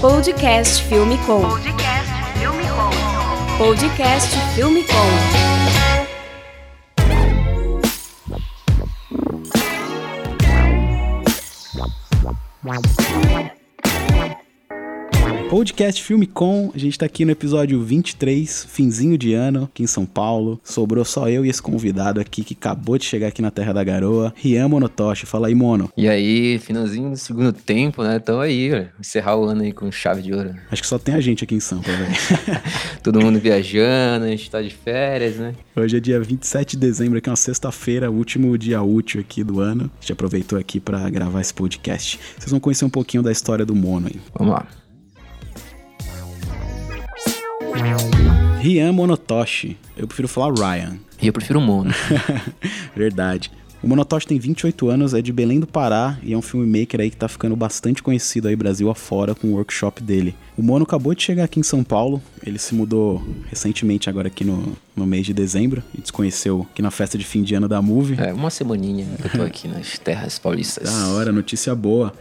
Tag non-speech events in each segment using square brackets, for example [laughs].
Podcast Filme Com. Podcast Filme Com. Podcast Filme Com. Podcast Filme Com, a gente tá aqui no episódio 23, finzinho de ano, aqui em São Paulo. Sobrou só eu e esse convidado aqui que acabou de chegar aqui na Terra da Garoa, Rian Monotoshi. Fala aí, Mono. E aí, finalzinho do segundo tempo, né? Tamo aí, velho. Encerrar o ano aí com chave de ouro. Acho que só tem a gente aqui em Sampa, velho. [laughs] Todo mundo viajando, a gente tá de férias, né? Hoje é dia 27 de dezembro, aqui é uma sexta-feira, último dia útil aqui do ano. A gente aproveitou aqui pra gravar esse podcast. Vocês vão conhecer um pouquinho da história do Mono aí. Vamos lá. Rian Monotoshi. Eu prefiro falar Ryan. E eu prefiro o Mono. [laughs] Verdade. O Monotoshi tem 28 anos, é de Belém do Pará e é um filmmaker aí que tá ficando bastante conhecido aí Brasil afora com o workshop dele. O Mono acabou de chegar aqui em São Paulo, ele se mudou recentemente agora aqui no, no mês de dezembro e desconheceu aqui na festa de fim de ano da Movie. É, uma semaninha que eu tô aqui nas terras paulistas. Da hora, notícia boa.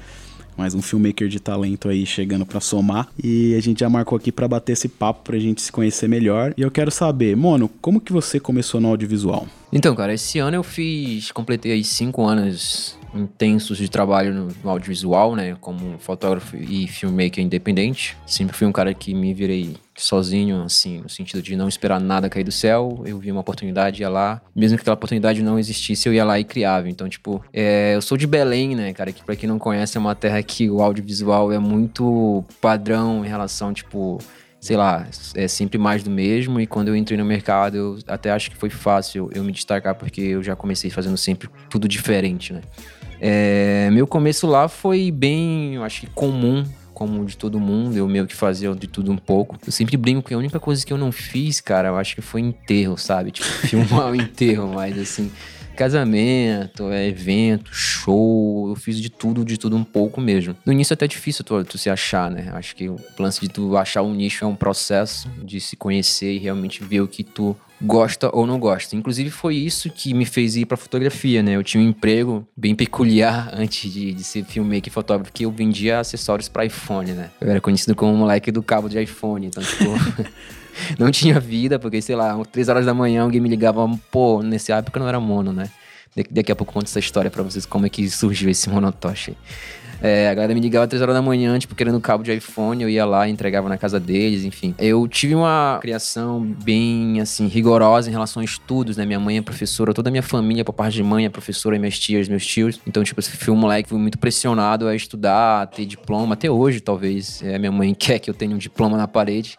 Mais um filmmaker de talento aí chegando pra somar. E a gente já marcou aqui pra bater esse papo pra gente se conhecer melhor. E eu quero saber, Mono, como que você começou no audiovisual? Então, cara, esse ano eu fiz, completei aí cinco anos intensos de trabalho no, no, audiovisual, né, como fotógrafo e filmmaker independente. Sempre fui um cara que me virei sozinho, assim, no sentido de não esperar nada cair do céu. Eu vi uma oportunidade, ia lá. Mesmo que aquela oportunidade não existisse, eu ia lá e criava. Então, tipo, é, eu sou de Belém, né, cara, que pra quem não conhece é uma terra que o audiovisual é muito padrão em relação, tipo, sei lá, é sempre mais do mesmo. E quando eu entrei no mercado, eu até acho que foi fácil eu me destacar, porque eu já comecei fazendo sempre tudo diferente, né? É, meu começo lá foi bem, eu acho que comum, como de todo mundo. Eu meio que fazia de tudo um pouco. Eu sempre brinco que a única coisa que eu não fiz, cara, eu acho que foi enterro, sabe? Tipo, [laughs] filmar o enterro, mas assim casamento, é, evento, show, eu fiz de tudo, de tudo um pouco mesmo. No início é até difícil tu, tu se achar, né? Acho que o lance de tu achar um nicho é um processo de se conhecer e realmente ver o que tu gosta ou não gosta. Inclusive foi isso que me fez ir para fotografia, né? Eu tinha um emprego bem peculiar [laughs] antes de, de ser filmmaker e fotógrafo, que eu vendia acessórios para iPhone, né? Eu era conhecido como o moleque do cabo de iPhone, então tipo [laughs] [laughs] não tinha vida, porque, sei lá, três horas da manhã alguém me ligava, pô, nessa época não era mono, né? Daqui a pouco eu conto essa história pra vocês, como é que surgiu esse monotoche. É, a galera me ligava três horas da manhã, tipo, querendo cabo de iPhone, eu ia lá, entregava na casa deles, enfim. Eu tive uma criação bem, assim, rigorosa em relação a estudos, né? Minha mãe é professora, toda a minha família, por parte de mãe, é professora, minhas tias, meus tios. Então, tipo, esse fui um moleque, fui muito pressionado a estudar, a ter diploma, até hoje, talvez. É, minha mãe quer que eu tenha um diploma na parede.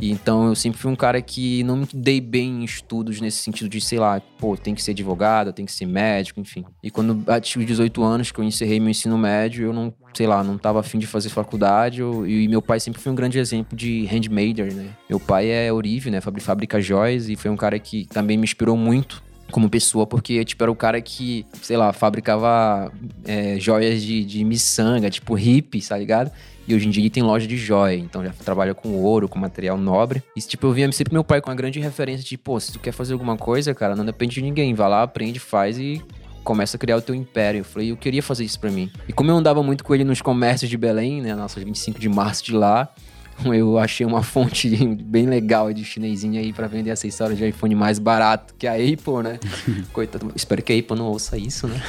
E então eu sempre fui um cara que não me dei bem em estudos nesse sentido de, sei lá, pô, tem que ser advogado, tem que ser médico, enfim. E quando eu tive 18 anos, que eu encerrei meu ensino médio, eu não, sei lá, não tava afim de fazer faculdade. Eu, e meu pai sempre foi um grande exemplo de handmaker, né? Meu pai é Orive, né? Fabrica joias e foi um cara que também me inspirou muito como pessoa, porque, tipo, era o cara que, sei lá, fabricava é, joias de, de miçanga, tipo hippie, tá ligado? E hoje em dia ele tem loja de joia, então já trabalha com ouro, com material nobre. E tipo, eu via sempre meu pai com uma grande referência de, pô, se tu quer fazer alguma coisa, cara, não depende de ninguém. Vai lá, aprende, faz e começa a criar o teu império. Eu falei, eu queria fazer isso para mim. E como eu andava muito com ele nos comércios de Belém, né, nossa 25 de março de lá, [laughs] eu achei uma fonte [laughs] bem legal de chinesinha aí para vender acessórios de iPhone mais barato que a Apple, né? [laughs] Coitado, espero que a Apple não ouça isso, né?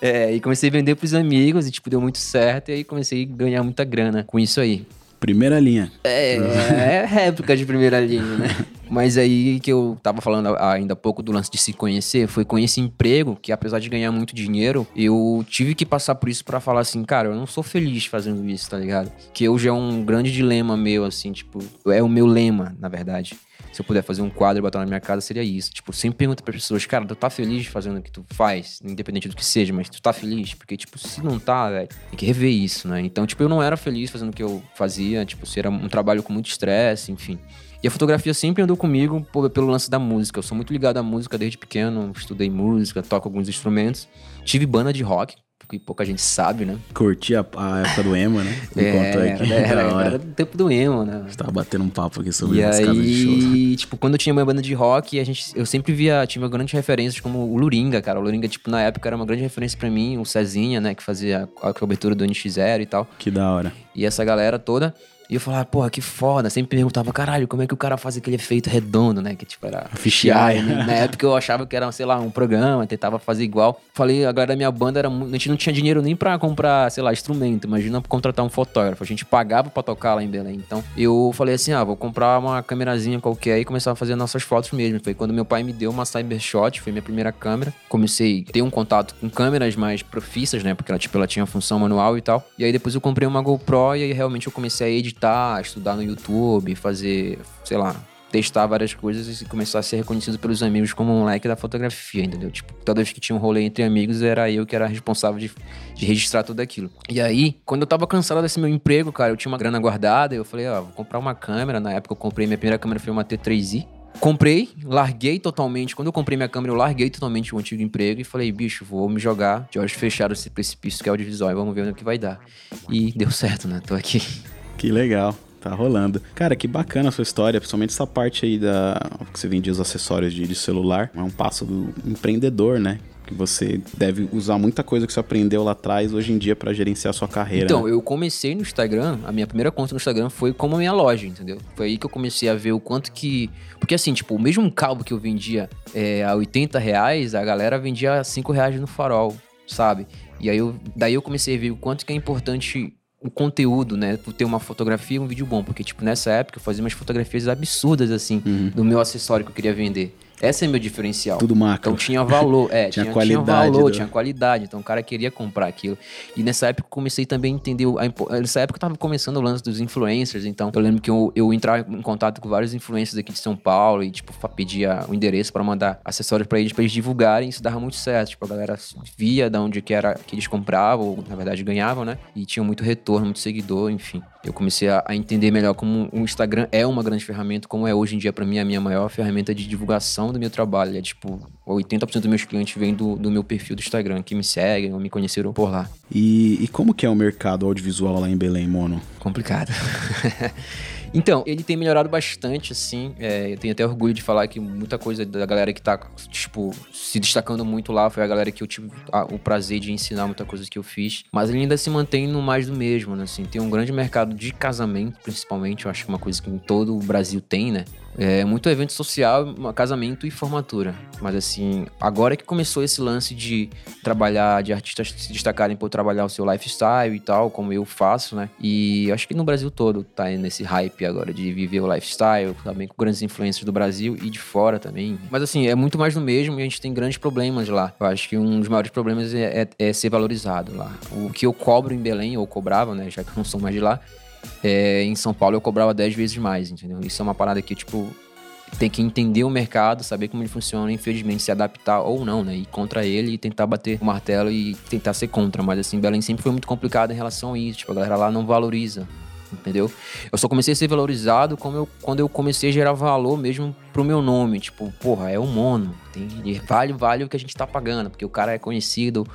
é, e comecei a vender pros amigos e, tipo, deu muito certo. E aí comecei a ganhar muita grana com isso aí. Primeira linha. É, é réplica de primeira linha, né? Mas aí que eu tava falando ainda há pouco do lance de se conhecer, foi com esse emprego que apesar de ganhar muito dinheiro, eu tive que passar por isso para falar assim, cara, eu não sou feliz fazendo isso, tá ligado? Que hoje é um grande dilema meu, assim, tipo, é o meu lema, na verdade se eu puder fazer um quadro e botar na minha casa, seria isso. Tipo, sempre pergunto para pessoas, cara, tu tá feliz fazendo o que tu faz, independente do que seja, mas tu tá feliz? Porque, tipo, se não tá, velho, tem que rever isso, né? Então, tipo, eu não era feliz fazendo o que eu fazia, tipo, se era um trabalho com muito estresse, enfim. E a fotografia sempre andou comigo pelo lance da música. Eu sou muito ligado à música desde pequeno, estudei música, toco alguns instrumentos. Tive banda de rock, que pouca gente sabe, né? Curti a, a época do emo, né? Me [laughs] é, contou aqui. [laughs] Era, era, era, do tempo do emo, né? A gente tava batendo um papo aqui sobre e as aí, casas de show. E, tipo, quando eu tinha uma banda de rock, a gente, eu sempre via, tinha grandes referências como o Luringa, cara. O Luringa, tipo, na época era uma grande referência para mim, o Cezinha, né, que fazia a cobertura do NX0 e tal. Que da hora. E essa galera toda. E eu falava, porra, que foda. Sempre perguntava, caralho, como é que o cara faz aquele efeito redondo, né? Que tipo era fichiar. Né? Na época eu achava que era, sei lá, um programa, tentava fazer igual. Falei, a galera da minha banda era. A gente não tinha dinheiro nem pra comprar, sei lá, instrumento. Imagina contratar um fotógrafo. A gente pagava pra tocar lá em Belém. Então eu falei assim, ah, vou comprar uma câmerazinha qualquer e começar a fazer nossas fotos mesmo. Foi quando meu pai me deu uma Cybershot, foi minha primeira câmera. Comecei a ter um contato com câmeras mais profissas, né? Porque ela, tipo, ela tinha função manual e tal. E aí depois eu comprei uma GoPro e aí realmente eu comecei a editar, estudar no YouTube, fazer, sei lá, testar várias coisas e começar a ser reconhecido pelos amigos como um moleque da fotografia, entendeu? Tipo, toda vez que tinha um rolê entre amigos, era eu que era responsável de, de registrar tudo aquilo. E aí, quando eu tava cansado desse meu emprego, cara, eu tinha uma grana guardada, eu falei, ó, vou comprar uma câmera. Na época eu comprei, minha primeira câmera foi uma T3i. Comprei, larguei totalmente. Quando eu comprei minha câmera, eu larguei totalmente o antigo emprego e falei, bicho, vou me jogar de olhos fechados esse precipício que é audiovisual e vamos ver o que vai dar. E deu certo, né? Tô aqui. Que legal. Tá rolando. Cara, que bacana a sua história, principalmente essa parte aí da. que você vendia os acessórios de, de celular. É um passo do empreendedor, né? que você deve usar muita coisa que você aprendeu lá atrás hoje em dia para gerenciar a sua carreira. Então, né? eu comecei no Instagram, a minha primeira conta no Instagram foi como a minha loja, entendeu? Foi aí que eu comecei a ver o quanto que. Porque assim, tipo, o mesmo cabo que eu vendia é, a 80 reais, a galera vendia a 5 reais no farol, sabe? E aí eu, daí eu comecei a ver o quanto que é importante o conteúdo, né? Por ter uma fotografia e um vídeo bom. Porque, tipo, nessa época eu fazia umas fotografias absurdas, assim, uhum. do meu acessório que eu queria vender. Essa é meu diferencial. Tudo macro. Então tinha valor, é, [laughs] tinha, tinha, qualidade. Tinha valor, do... tinha qualidade. Então o cara queria comprar aquilo. E nessa época eu comecei também a entender. A, nessa época eu tava começando o lance dos influencers. Então eu lembro que eu, eu entrava em contato com vários influencers aqui de São Paulo e, tipo, pedia o endereço para mandar acessórios para eles, para eles divulgarem. Isso dava muito certo. Tipo, a galera via de onde que era que eles compravam, ou na verdade ganhavam, né? E tinha muito retorno, muito seguidor, enfim. Eu comecei a, a entender melhor como o Instagram é uma grande ferramenta, como é hoje em dia para mim a minha maior ferramenta de divulgação do meu trabalho. É tipo, 80% dos meus clientes vêm do, do meu perfil do Instagram, que me seguem ou me conheceram por lá. E, e como que é o mercado audiovisual lá em Belém, Mono? Complicado. [laughs] Então, ele tem melhorado bastante, assim. É, eu tenho até orgulho de falar que muita coisa da galera que tá, tipo, se destacando muito lá foi a galera que eu tive a, o prazer de ensinar muita coisa que eu fiz. Mas ele ainda se mantém no mais do mesmo, né? Assim, tem um grande mercado de casamento, principalmente. Eu acho que é uma coisa que em todo o Brasil tem, né? É muito evento social, casamento e formatura. Mas assim, agora que começou esse lance de trabalhar, de artistas se destacarem por trabalhar o seu lifestyle e tal, como eu faço, né? E acho que no Brasil todo tá nesse hype agora de viver o lifestyle, também com grandes influências do Brasil e de fora também. Mas assim, é muito mais do mesmo e a gente tem grandes problemas lá. Eu acho que um dos maiores problemas é, é, é ser valorizado lá. O que eu cobro em Belém, ou cobrava, né? Já que eu não sou mais de lá, é, em São Paulo eu cobrava 10 vezes mais, entendeu? Isso é uma parada que, tipo, tem que entender o mercado, saber como ele funciona, infelizmente se adaptar ou não, né? Ir contra ele e tentar bater o martelo e tentar ser contra. Mas assim, Belém sempre foi muito complicado em relação a isso. Tipo, a galera lá não valoriza, entendeu? Eu só comecei a ser valorizado como eu, quando eu comecei a gerar valor mesmo pro meu nome. Tipo, porra, é o mono. Tem, vale, vale o que a gente tá pagando, porque o cara é conhecido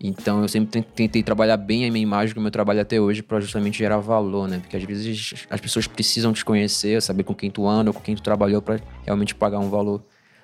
então eu sempre tentei trabalhar bem a minha imagem do meu trabalho até hoje para justamente gerar valor, né? Porque às vezes as pessoas precisam te conhecer, saber com quem tu anda, ou com quem tu trabalhou para realmente pagar um valor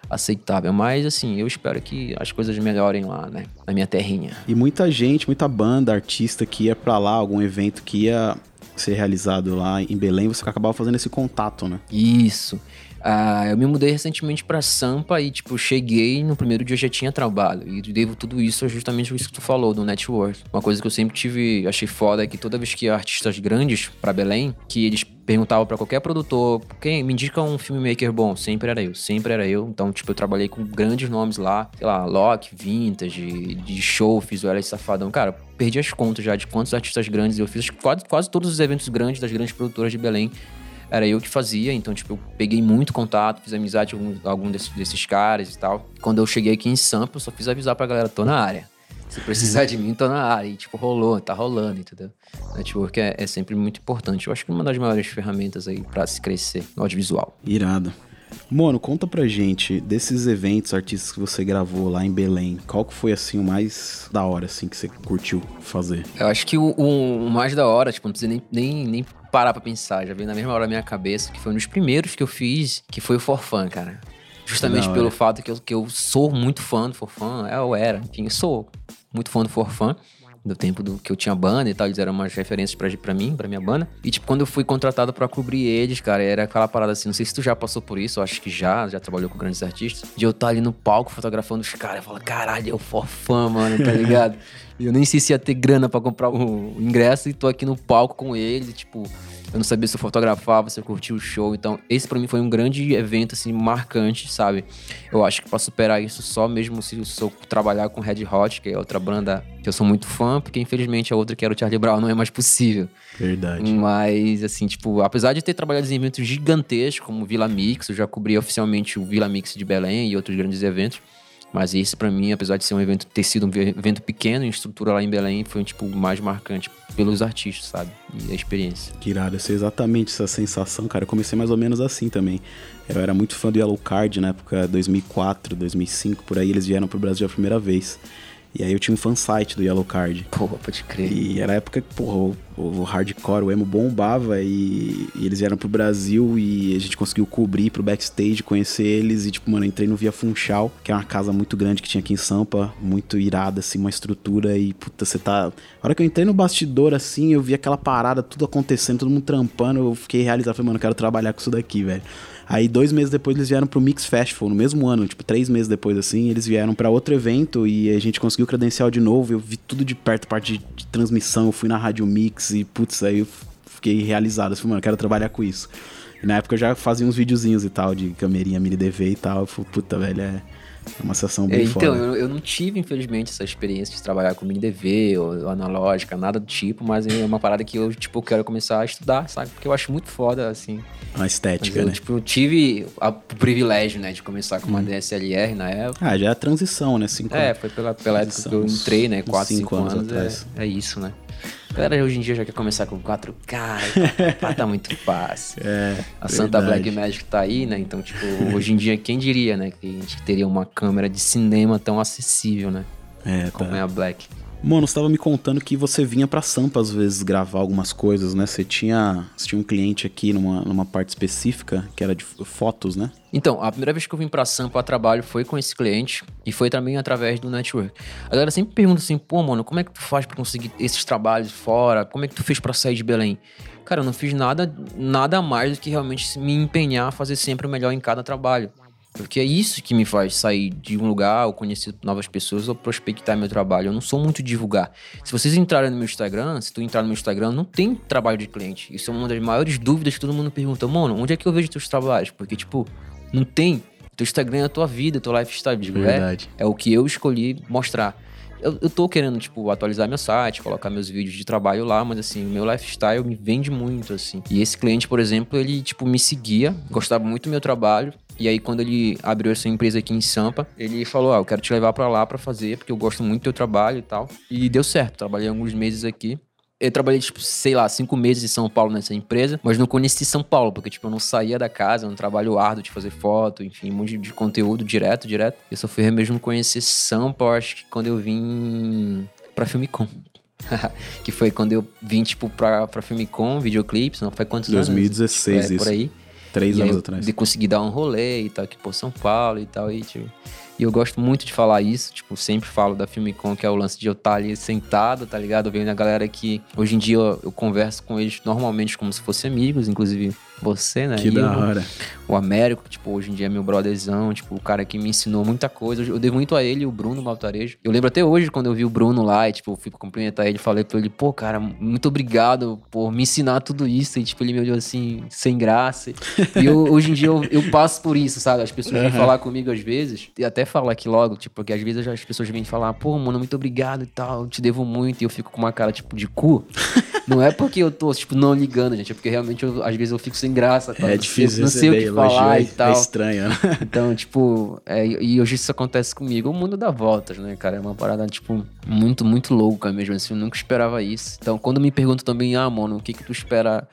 aceitável. Mas assim, eu espero que as coisas melhorem lá, né? Na minha terrinha. E muita gente, muita banda, artista que ia para lá, algum evento que ia ser realizado lá em Belém, você acabava fazendo esse contato, né? Isso. Ah, eu me mudei recentemente para Sampa e, tipo, cheguei no primeiro dia já tinha trabalho. E devo tudo isso justamente isso que tu falou, do network. Uma coisa que eu sempre tive, achei foda é que toda vez que artistas grandes para Belém, que eles perguntavam para qualquer produtor, quem me indica um filmmaker bom? Sempre era eu, sempre era eu. Então, tipo, eu trabalhei com grandes nomes lá, sei lá, Loki, Vintage, de show, fiz o Ela Safadão. Cara, perdi as contas já de quantos artistas grandes eu fiz. Quase, quase todos os eventos grandes das grandes produtoras de Belém era eu que fazia, então, tipo, eu peguei muito contato, fiz amizade com algum, algum desses, desses, caras e tal. Quando eu cheguei aqui em Sampa, eu só fiz avisar pra galera, tô na área. Se precisar de mim, tô na área. E, tipo, rolou, tá rolando, entendeu? Network é, é sempre muito importante. Eu acho que é uma das maiores ferramentas aí para se crescer no audiovisual. Irado. Mano, conta pra gente, desses eventos, artistas que você gravou lá em Belém, qual que foi, assim, o mais da hora, assim, que você curtiu fazer? Eu acho que o, o, o mais da hora, tipo, não precisa nem, nem, nem parar pra pensar, já veio na mesma hora na minha cabeça, que foi um dos primeiros que eu fiz, que foi o For Fun, cara. Justamente pelo fato que eu, que eu sou muito fã do For Fun, é, eu era, enfim, eu sou muito fã do For Fun do tempo do que eu tinha banda e tal, eles eram umas referências pra, pra mim, pra minha banda. E, tipo, quando eu fui contratado pra cobrir eles, cara, era aquela parada assim, não sei se tu já passou por isso, eu acho que já, já trabalhou com grandes artistas, de eu estar tá ali no palco fotografando os caras, eu falo, caralho, eu for fã, mano, tá ligado? [laughs] e eu nem sei se ia ter grana pra comprar o ingresso e tô aqui no palco com eles e, tipo, eu não sabia se eu fotografava, se eu curtia o show. Então, esse para mim foi um grande evento, assim, marcante, sabe? Eu acho que para superar isso só mesmo se eu trabalhar com Red Hot, que é outra banda que eu sou muito fã, porque infelizmente a outra que era o Charlie Brown não é mais possível. Verdade. Mas, assim, tipo, apesar de ter trabalhado em eventos gigantescos, como Vila Mix, eu já cobri oficialmente o Vila Mix de Belém e outros grandes eventos. Mas esse para mim, apesar de ser um evento, ter sido um evento pequeno em estrutura lá em Belém, foi tipo mais marcante pelos artistas, sabe? E a experiência. Que irado, essa é exatamente essa sensação, cara. Eu comecei mais ou menos assim também. Eu era muito fã do Yellow Card na época 2004, 2005, por aí eles vieram pro Brasil a primeira vez. E aí eu tinha um fansite do Yellow Card. Porra, pode crer. E era a época que, porra, o, o hardcore, o emo bombava e, e, eles vieram pro Brasil e a gente conseguiu cobrir pro backstage, conhecer eles e, tipo, mano, entrei no Via Funchal, que é uma casa muito grande que tinha aqui em Sampa, muito irada, assim, uma estrutura e, puta, você tá... A hora que eu entrei no bastidor, assim, eu vi aquela parada, tudo acontecendo, todo mundo trampando, eu fiquei realizado, falei, mano, eu quero trabalhar com isso daqui, velho. Aí dois meses depois eles vieram pro Mix Festival, no mesmo ano, tipo, três meses depois, assim, eles vieram para outro evento e a gente conseguiu credencial de novo. Eu vi tudo de perto, parte de, de transmissão, eu fui na Rádio Mix e, putz, aí eu fiquei realizado. Eu falei, mano, eu quero trabalhar com isso. E na época eu já fazia uns videozinhos e tal, de camerinha mini DV e tal. Eu falei, puta, velho, é. É uma sessão bem é, Então, eu, eu, não tive, infelizmente, essa experiência de trabalhar com mini DV ou, ou, analógica, nada do tipo, mas é uma parada que eu, tipo, quero começar a estudar, sabe? Porque eu acho muito foda, assim. A estética, eu, né? Tipo, eu tive a, o privilégio, né, de começar com uma hum. DSLR na época. Ah, já é a transição, né? Cinco é, foi pela, pela época que eu entrei, né? Quatro, cinco, cinco anos, anos atrás. É, é isso, né? A galera hoje em dia já quer começar com 4K, [laughs] pá, tá muito fácil. É, a Santa Black Magic tá aí, né? Então, tipo, hoje em dia, quem diria, né? Que a gente teria uma câmera de cinema tão acessível, né? É, Como tá. é a Black. Mano, você me contando que você vinha pra Sampa às vezes gravar algumas coisas, né? Você tinha, você tinha um cliente aqui numa, numa parte específica que era de fotos, né? Então, a primeira vez que eu vim pra Sampa a trabalho foi com esse cliente e foi também através do network. A galera sempre pergunta assim, pô, mano, como é que tu faz para conseguir esses trabalhos fora? Como é que tu fez para sair de Belém? Cara, eu não fiz nada, nada mais do que realmente me empenhar a fazer sempre o melhor em cada trabalho. Porque é isso que me faz sair de um lugar, ou conhecer novas pessoas, ou prospectar meu trabalho. Eu não sou muito divulgar. Se vocês entrarem no meu Instagram, se tu entrar no meu Instagram, não tem trabalho de cliente. Isso é uma das maiores dúvidas que todo mundo pergunta. Mano, onde é que eu vejo teus trabalhos? Porque, tipo, não tem. Teu Instagram é a tua vida, teu lifestyle. Digo, Verdade. É, é o que eu escolhi mostrar. Eu, eu tô querendo, tipo, atualizar meu site, colocar meus vídeos de trabalho lá, mas assim, o meu lifestyle me vende muito, assim. E esse cliente, por exemplo, ele, tipo, me seguia, gostava muito do meu trabalho, e aí, quando ele abriu essa empresa aqui em Sampa, ele falou: Ah, eu quero te levar para lá para fazer, porque eu gosto muito do teu trabalho e tal. E deu certo. Trabalhei alguns meses aqui. Eu trabalhei, tipo, sei lá, cinco meses em São Paulo nessa empresa, mas não conheci São Paulo, porque, tipo, eu não saía da casa, um trabalho árduo de fazer foto, enfim, um monte de conteúdo direto, direto. Eu só fui mesmo conhecer São Paulo, acho que quando eu vim pra Filmicom. [laughs] que foi quando eu vim, tipo, pra, pra Filmicom, videoclipes, não foi quantos 2016, anos? 2016, é, por aí. Três e anos atrás. De conseguir dar um rolê e tal, aqui por São Paulo e tal. E, tipo, e eu gosto muito de falar isso, tipo, sempre falo da Filmicom, que é o lance de eu estar ali sentado, tá ligado? Vendo a galera que hoje em dia eu, eu converso com eles normalmente como se fossem amigos, inclusive você, né? Que e da hora. O, Américo, tipo, hoje em dia é meu brotherzão, tipo, o cara que me ensinou muita coisa. Eu devo muito a ele, o Bruno Maltarejo. Eu lembro até hoje quando eu vi o Bruno lá e, tipo, eu fui cumprimentar ele, falei pra ele, pô, cara, muito obrigado por me ensinar tudo isso. E, tipo, ele me olhou assim, sem graça. E eu, [laughs] hoje em dia eu, eu, passo por isso, sabe? As pessoas vêm falar comigo às vezes, e até falar aqui logo, tipo, porque às vezes as pessoas vêm falar, pô, mano, muito obrigado e tal, te devo muito. E eu fico com uma cara, tipo, de cu. [laughs] Não é porque eu tô, tipo, não ligando, gente, é porque realmente eu, às vezes eu fico sem graça. Tá? É difícil Não sei o que falar e tal. É estranho, né? [laughs] Então, tipo, é, e hoje isso acontece comigo. O mundo dá voltas, né, cara? É uma parada, tipo, muito, muito louca mesmo, assim. Eu nunca esperava isso. Então, quando me perguntam também, ah, mano, o que que tu espera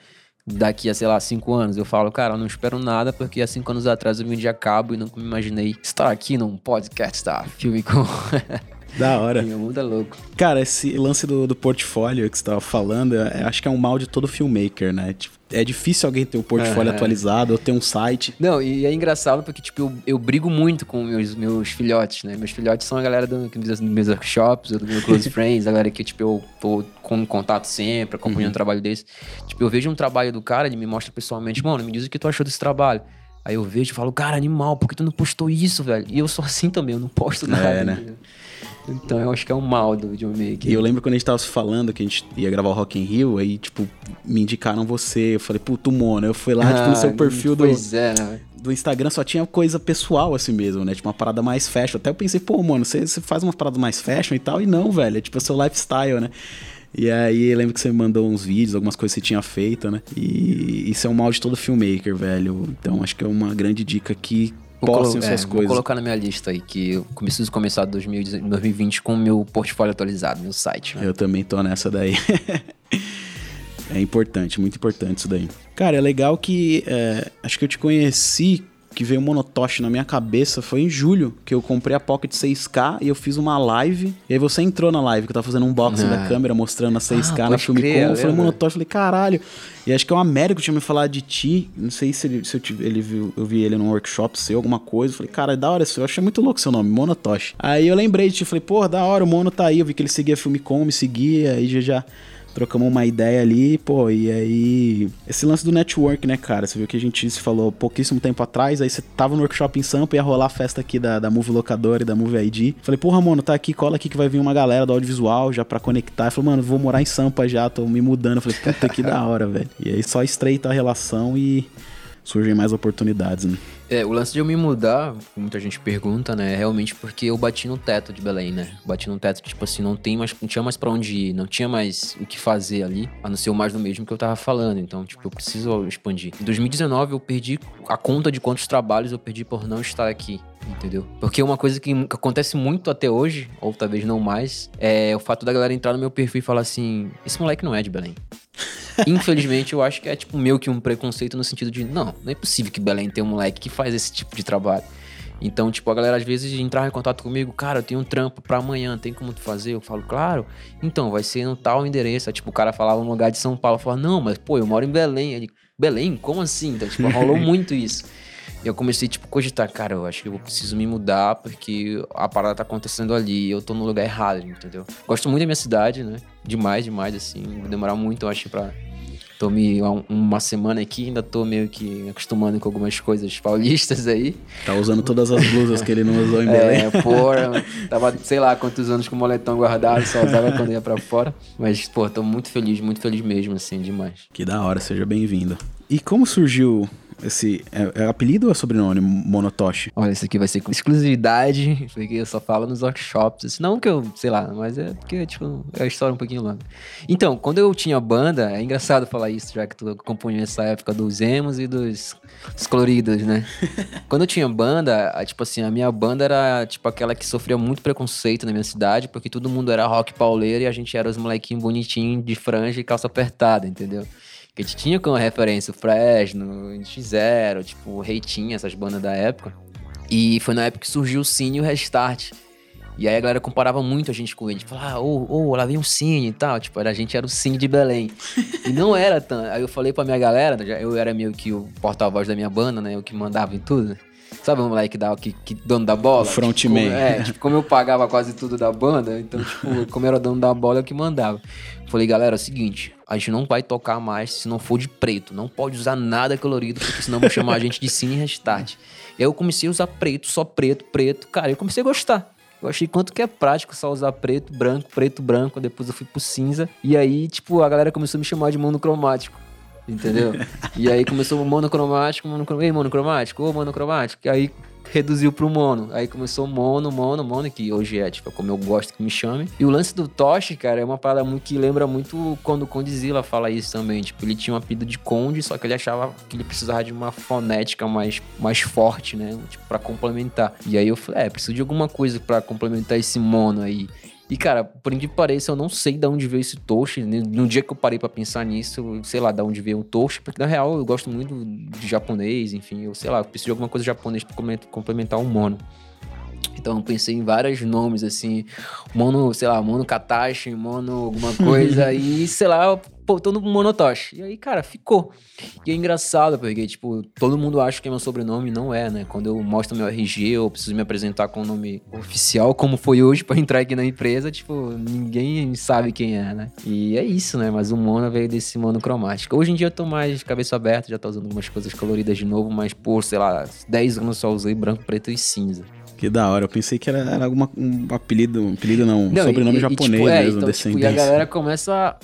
daqui a, sei lá, cinco anos, eu falo, cara, eu não espero nada, porque há cinco anos atrás eu vim de cabo e nunca me imaginei estar aqui num podcast da Filme com. [laughs] Da hora. Meu mundo é louco. Cara, esse lance do, do portfólio que você tava falando, eu acho que é um mal de todo filmmaker, né? Tipo, é difícil alguém ter o portfólio É. atualizado ou ter um site. Não, e é engraçado porque, tipo, eu, eu brigo muito com meus, meus filhotes, né? Meus filhotes são a galera do, dos meus workshops, do meu close [laughs] friends, a galera que, tipo, eu tô com contato sempre, acompanhando o trabalho deles. Tipo, eu vejo um trabalho do cara, ele me mostra pessoalmente, mano, me diz o que tu achou desse trabalho. Aí eu vejo e falo, cara, animal, por que tu não postou isso, velho? E eu sou assim também, eu não posto nada. né? entendeu? Então eu acho que é um mal do videomaker. E eu lembro quando a gente tava falando que a gente ia gravar o Rock in Rio, aí, tipo, me indicaram você. Eu falei, puto, Mono. Eu fui lá, tipo, no seu Ah, perfil do, Pois é, né? do Instagram só tinha coisa pessoal assim mesmo, né? Tipo, uma parada mais fashion. Até eu pensei, pô, mano, você, você faz umas paradas mais fashion e tal. E não, velho, é tipo o seu lifestyle, né? E aí eu lembro que você me mandou uns vídeos, algumas coisas que você tinha feito, né? E isso é um mal de todo filmmaker, velho. Então acho que é uma grande dica aqui. Postem colo- suas é, coisas. Vou colocar na minha lista aí que eu preciso começar 2019 2020 com o meu portfólio atualizado, meu site. né? Eu também tô nessa daí. [laughs] é importante, muito importante isso daí. Cara, é legal que. é, acho que eu te conheci, que veio o Monotoshi na minha cabeça, foi em julho, que eu comprei a Pocket 6K e eu fiz uma live. E aí você entrou na live, que eu tava fazendo um unboxing Ah. da câmera, mostrando a 6K Ah, na Filmicom. crer, eu falei, eu falei, caralho. E acho que é o Américo tinha me falado de ti. Não sei se, ele, se eu, tive- ele viu, eu vi ele num workshop seu, alguma coisa. Eu falei, cara, é da hora, eu achei muito louco seu nome, Monotoshi. Aí eu lembrei de ti, falei, pô, da hora, o Mono tá aí. Eu vi que ele seguia Filmicom, me seguia, aí já. já Trocamos uma ideia ali, pô, e aí. Esse lance do network, né, cara? Você viu que a gente se falou pouquíssimo tempo atrás, aí você tava no workshop em Sampa, ia rolar a festa aqui da, da Movie Locadora e da Movie ID. Falei, porra, mano, tá aqui, cola aqui que vai vir uma galera do audiovisual já pra conectar. Ele falou, mano, vou morar em Sampa já, tô me mudando. Eu falei, puta que [laughs] da hora, velho. E aí só estreita a relação e surgem mais oportunidades, né? É, o lance de eu me mudar, muita gente pergunta, né? É realmente porque eu bati no teto de Belém, né? Bati no teto, tipo assim, não tem mais, não tinha mais pra onde ir, não tinha mais o que fazer ali, a não ser o mais do mesmo que eu tava falando. Então, tipo, eu preciso expandir. Em 2019 eu perdi a conta de quantos trabalhos eu perdi por não estar aqui. Entendeu? Porque uma coisa que acontece muito até hoje, ou talvez não mais, é o fato da galera entrar no meu perfil e falar assim: esse moleque não é de Belém. [laughs] Infelizmente, eu acho que é tipo meio que um preconceito no sentido de não, não é possível que Belém tenha um moleque que faz esse tipo de trabalho. Então, tipo, a galera às vezes entrar em contato comigo, cara, eu tenho um trampo pra amanhã, tem como tu fazer? Eu falo, claro. Então, vai ser no tal endereço. Aí, tipo, o cara falava um lugar de São Paulo, eu falava, não, mas pô, eu moro em Belém. Ele, Belém? Como assim? Então, tipo, rolou [laughs] muito isso. E eu comecei, tipo, cogitar, cara, eu acho que eu preciso me mudar porque a parada tá acontecendo ali e eu tô no lugar errado, entendeu? Gosto muito da minha cidade, né? Demais, demais, assim. Vou demorar muito, eu acho, pra. Tô me um- uma semana aqui, ainda tô meio que acostumando com algumas coisas paulistas aí. Tá usando todas as blusas que ele não usou em [laughs] Belém. É, porra, [laughs] tava, sei lá, quantos anos com o moletom guardado, só usava quando ia pra fora. Mas, pô, tô muito feliz, muito feliz mesmo, assim, demais. Que da hora, seja bem-vindo. E como surgiu esse. É, é apelido ou é sobrenome? Monotoshi? Olha, isso aqui vai ser com exclusividade, porque eu só falo nos workshops. Não que eu, sei lá, mas é porque, tipo, é a história um pouquinho longa. Então, quando eu tinha banda, é engraçado falar isso, já que tu acompanhou essa época dos emos e dos, dos coloridos, né? [laughs] quando eu tinha banda, a- tipo assim, a minha banda era, tipo, aquela que sofria muito preconceito na minha cidade, porque todo mundo era rock pauleiro e a gente era os molequinhos bonitinhos de franja e calça apertada, entendeu? Que a gente tinha como referência o Fresno, X0, tipo, o Reitinho, essas bandas da época. E foi na época que surgiu o Cine e o Restart. E aí a galera comparava muito a gente com ele. Falava, ah, ô, ô, lá vem um Cine e tal. Tipo, a gente era o Cine de Belém. [laughs] e não era tanto. Aí eu falei pra minha galera, eu era meio que o porta-voz da minha banda, né? Eu que mandava em tudo. Sabe o moleque da, que, que dono da bola? O frontman. Tipo, é, tipo, como eu pagava quase tudo da banda, então, tipo, como eu era dono da bola, eu que mandava. Falei, galera, é o seguinte, a gente não vai tocar mais se não for de preto. Não pode usar nada colorido, porque senão vão chamar a gente de Cine Restart. E aí eu comecei a usar preto, só preto, preto. Cara, eu comecei a gostar. Eu achei quanto que é prático só usar preto, branco, preto, branco. Depois eu fui pro cinza. E aí, tipo, a galera começou a me chamar de monocromático. Entendeu? [laughs] e aí começou o monocromático, monocromático. Ei, monocromático, ô monocromático. E aí reduziu pro mono. Aí começou mono, mono, mono, que hoje é, tipo, como eu gosto que me chame. E o lance do Toshi, cara, é uma parada muito que lembra muito quando o Condizila fala isso também. Tipo, ele tinha um apelido de Conde, só que ele achava que ele precisava de uma fonética mais, mais forte, né? Tipo, pra complementar. E aí eu falei, é, preciso de alguma coisa pra complementar esse mono aí. E, cara, por incrível que pareça, eu não sei de onde veio esse Toshi. No dia que eu parei para pensar nisso, sei lá, de onde veio o Toshi, porque na real eu gosto muito de japonês, enfim, eu sei lá, eu preciso de alguma coisa japonês pra complementar o mono. Então eu pensei em vários nomes, assim, mono, sei lá, mono Katashi, mono alguma coisa, [laughs] e sei lá, voltando pro Monotoshi. E aí, cara, ficou. E é engraçado, porque, tipo, todo mundo acha que é meu sobrenome, não é, né? Quando eu mostro meu RG, eu preciso me apresentar com o nome oficial, como foi hoje [laughs] para entrar aqui na empresa, tipo, ninguém sabe quem é, né? E é isso, né? Mas o mono veio desse monocromático. Hoje em dia eu tô mais cabeça aberta, já tô usando algumas coisas coloridas de novo, mas por, sei lá, 10 anos só usei branco, preto e cinza. Que da hora, eu pensei que era, era alguma, um apelido, um apelido não, um sobrenome e, japonês e, tipo, é, mesmo, então, descendência. Tipo, e a galera começa